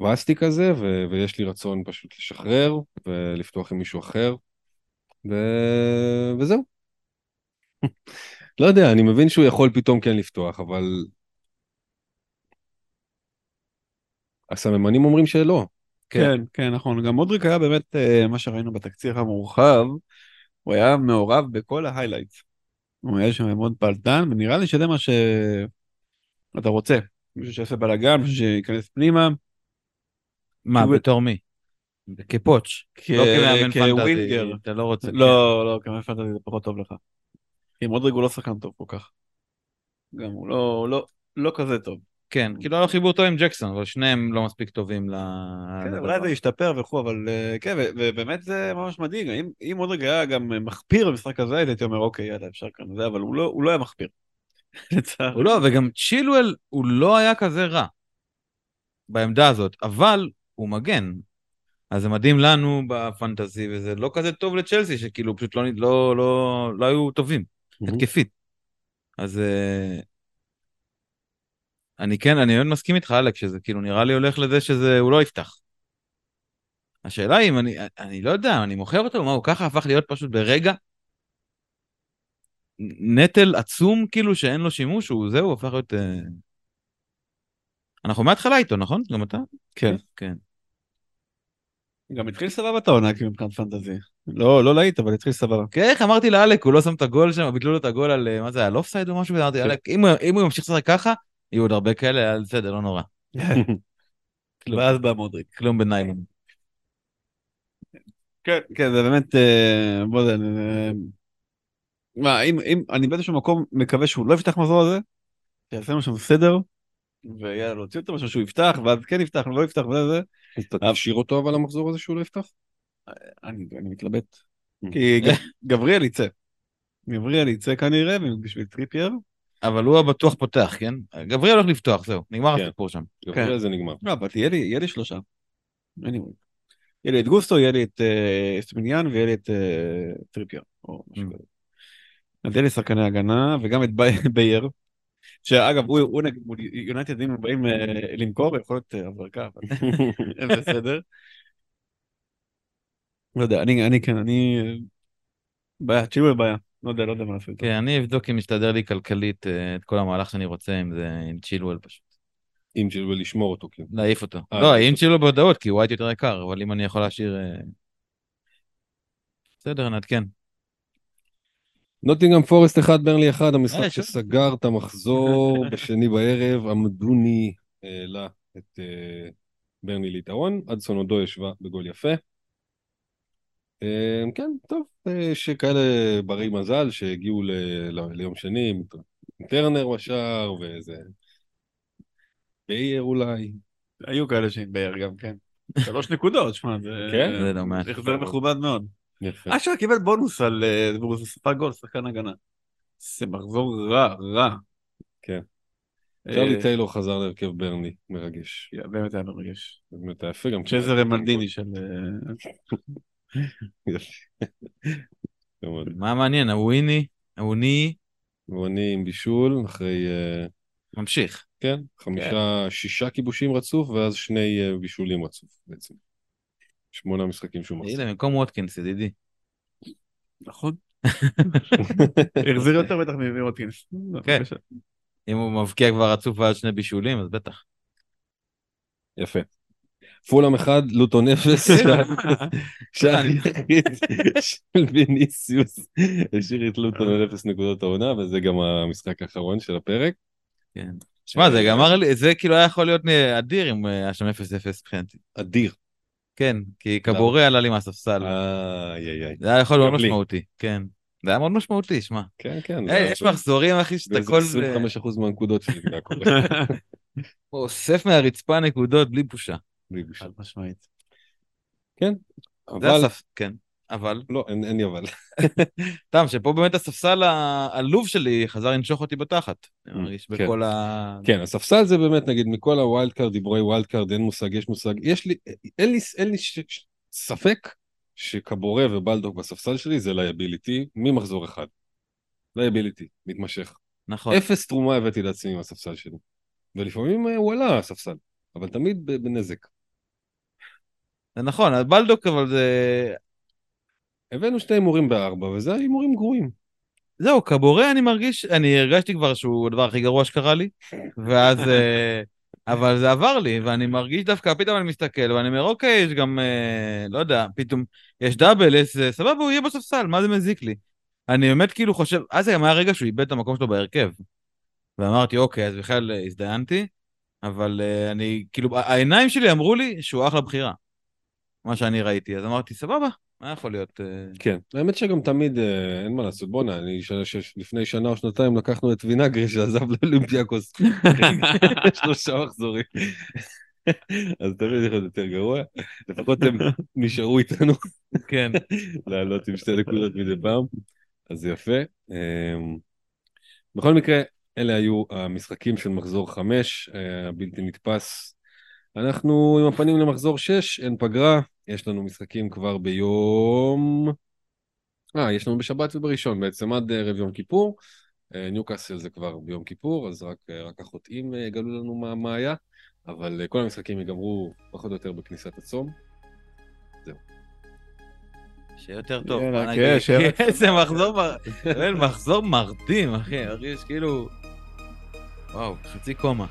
ואסתי כזה, ו- ויש לי רצון פשוט לשחרר ולפתוח עם מישהו אחר, ו- וזהו. לא יודע, אני מבין שהוא יכול פתאום כן לפתוח, אבל הסממנים אומרים שלא. כן, כן, נכון. גם מודריק היה באמת, אה, מה שראינו בתקציר המורחב, הוא היה מעורב בכל ה highlights. הוא היה שם מאוד פעלתן, ונראה לי שזה מה שאתה רוצה. מישהו שיעשה בלאגן, מישהו שייכנס פנימה. מה, בתור מי? כפוץ', כ- לא כמאמן כ winger. פנטזי, אתה לא רוצה. לא, לא, כמאמן fantasy זה פחות טוב לך. כי מודריק הוא לא שחקן טוב כל כך. גם הוא לא, לא, לא כזה טוב. כן, כאילו היה לו חיבור טוב עם ג'קסון, אבל שניהם לא מספיק טובים ל... כן. אולי זה ישתפר וכו', אבל אה, כן, ובאמת זה ממש מדאיג. אם- אם עוד רגע היה גם מחפיר במשחק הזה, הייתי אומר, אוקיי, יאללה, אפשר כאן זה, אבל הוא לא- הוא לא היה מחפיר. הוא לא, וגם צ'ילואל הוא לא היה כזה רע בעמדה הזאת, אבל הוא מגן. אז זה מדהים לנו בפנטזי, וזה לא כזה טוב לצ'לסי, שכאילו פשוט לא, לא, לא, לא היו טובים, התקפית. אז אה, אני כן, אני מאוד מסכים איתך, אלכס, שזה כאילו נראה לי הולך לזה שזה, הוא לא יפתח. השאלה היא אם אני, אני לא יודע, אני מוכר אותו, מה, הוא ככה הפך להיות פשוט ברגע נטל עצום, כאילו שאין לו שימוש, הוא זהו, הפך להיות... אה, אנחנו מההתחלה איתו, נכון? גם אתה? כן. כן. גם התחיל סבבה את העונה, כאילו, מבחינת פנטזי. לא, לא להיט, אבל התחיל סבבה. כן, איך אמרתי לאלק, הוא לא שם את הגול שם, ביטלו לו את הגול על, אה, מה זה, על אופסייד או משהו, אמרתי, אלק, אם הוא- אם הוא ימשיך לשחק ככה, יהיו עוד הרבה כאלה, היה בסדר, לא נורא. כלום. ואז בא מודריק. כלום בניילון. כן, כן, זה באמת, אה, בוא יודע, אה, מה, אם, אם, אני באיזשהו מקום מקווה שהוא לא יפתח מחזור הזה, שיעשה לנו שם סדר, ויאללה, להוציא אותו משהו שהוא יפתח, ואז כן יפתח, לא יפתח, וזה, אז תשאיר אותו אבל המחזור הזה שהוא לא יפתח? אני, אני מתלבט. כי ג- גבריאל יצא. גבריאל יצא כנראה, בשביל טריפייר. אבל הוא הבטוח פותח, כן? גבריאל הולך לפתוח, זהו, נגמר כן. הסיפור שם. גבריאל זה נגמר. לא, אבל יהיה לי, שלושה. יהיה לי את גוסטו, יהיה לי את אה, אסטופיניאן ויהיה לי את אה, טריפייר. או משהו ממ. כזה. אז יהיה לי שחקני הגנה, וגם את ביי- באייר. שאגב, הוא, נגד מול יונייטד, אם הם באים אה, למכור, יכול להיות הברקה, אבל בסדר. לא יודע, אני, אני כן, אני... בעיה, צ'ילואל בעיה. לא יודע, לא יודע מה לעשות. כן, אני אבדוק אם מסתדר לי כלכלית אה, את כל המהלך שאני רוצה, אם זה עם צ'ילואל פשוט. אם בשביל לשמור אותו כאילו. להעיף אותו. אה, לא, אותו. צ'ילואל בהודעות, כי ווייט יותר יקר, אבל אם אני יכול להשאיר... אה, בסדר, נעדכן. נוטינגרם פורסט 1, ברנלי 1, המשחק. שסגר את המחזור בשני בערב, עמדוני העלה את ברני ליתרון, אדסון עודו ישבה בגול יפה. אה, כן, טוב, אה, שכאלה ברי מזל שהגיעו ל- ל- ליום שני, טרנר בשער ואיזה... בייר אולי. היו כאלה שהתבייר גם, כן. שלוש נקודות, שמע, זה... כן? זה לא מעט. החזר מכובד מאוד. יפה. אשר קיבל בונוס על אה, והוא ספג גול, שחקן הגנה. זה מחזור רע, רע. כן. אה, צ'רלי טיילור חזר להרכב ברני, מרגש. באמת היה מרגש. באמת היה יפה גם. צ'זר רמלדיני של... מה מעניין, הוויני, הוויני ואני עם בישול אחרי, אה, ממשיך. כן, חמישה, שישה כיבושים רצוף ואז שני אה, בישולים רצוף בעצם. שמונה משחקים שהוא מחזיק. הנה, במקום ווטקינס, ידידי. נכון. החזיר יותר בטח מווטקינס. כן. אם הוא מבקיע כבר רצוף ועד שני בישולים, אז בטח. יפה. פולאם אחד, לוטון אפס, שער יחיד של ויניסיוס השאיר את לוטון על אפס נקודות העונה וזה גם המשחק האחרון של הפרק. כן. שמע, זה גמר לי, זה כאילו היה יכול להיות אדיר אם היה שם 0-0 מבחינתי. אדיר. כן, כי קבורה עלה לי מהספסל. איי איי איי. זה היה יכול להיות לי. משמעותי, כן. זה היה מאוד משמעותי, שמע. כן כן. יש מחזורים, אחי, שאתה כל... 25% מהנקודות שלי זה קורה. הוא אוסף מהרצפה נקודות בלי בושה. בלי בושה. חד משמעית. זה אבל הסף... כן, אבל... לא אין אין לי אבל. תם, שפה באמת הספסל העלוב שלי חזר לנשוך אותי בתחת. אני מרגיש כן. בכל ה... כן, הספסל זה באמת, נגיד, מכל ה wild card, דיבורי wild card, אין מושג, יש מושג, יש לי, אין לי, אין לי ש, ש, ספק שקבורה ובלדוק בספסל שלי זה liability ממחזור אחד. liability, מתמשך. נכון. אפס תרומה הבאתי לעצמי מהספסל שלי. ולפעמים אה, הוא עלה הספסל, אבל תמיד בנזק. זה נכון, בלדוק, אבל זה... הבאנו שני הימורים בארבע, וזה הימורים גרועים. זהו, קבורה אני מרגיש, אני הרגשתי כבר שהוא הדבר הכי גרוע שקרה לי, ואז... אה, אבל זה עבר לי, ואני מרגיש דווקא, פתאום אני מסתכל, ואני אומר, אוקיי, יש גם, אה, לא יודע, פתאום, יש דאבל, יש זה, סבבה, הוא יהיה בספסל, מה זה מזיק לי? אני באמת כאילו חושב, אז גם היה רגע שהוא איבד את המקום שלו בהרכב. ואמרתי, אוקיי, אז בכלל אה, הזדיינתי, אבל אה, אני, כאילו, העיניים שלי אמרו לי שהוא אחלה בחירה. מה שאני ראיתי, אז אמרתי, סבבה, מה יכול להיות? אה, כן, האמת שגם תמיד אה, אין מה לעשות, בואנה, אני לפני שנה או שנתיים לקחנו את וינגרי שעזב לאולימפיאקוס, שלושה מחזורים. אז תמיד יכול להיות יותר גרוע, לפחות הם נשארו איתנו כן. לעלות עם שתי נקודות מדי פעם, אז זה יפה. אמ, בכל מקרה, אלה היו המשחקים של מחזור חמש, אה, הבלתי נתפס. אנחנו עם הפנים למחזור שש, אין פגרה, יש לנו משחקים כבר ביום... אה, יש לנו בשבת ובראשון בעצם, עד ערב יום כיפור. אה, ניוקאסל זה כבר ביום כיפור, אז רק, אה, רק החוטאים אה, גלו לנו מה, מה היה, אבל אה, כל המשחקים ייגמרו פחות או יותר בכניסת הצום. שיהיה יותר טוב. יאללה, כן? שיהיה רק- איזה מחזור, מחזור מרדים, אחי. אחי, יש כאילו... וואו, חצי קומה.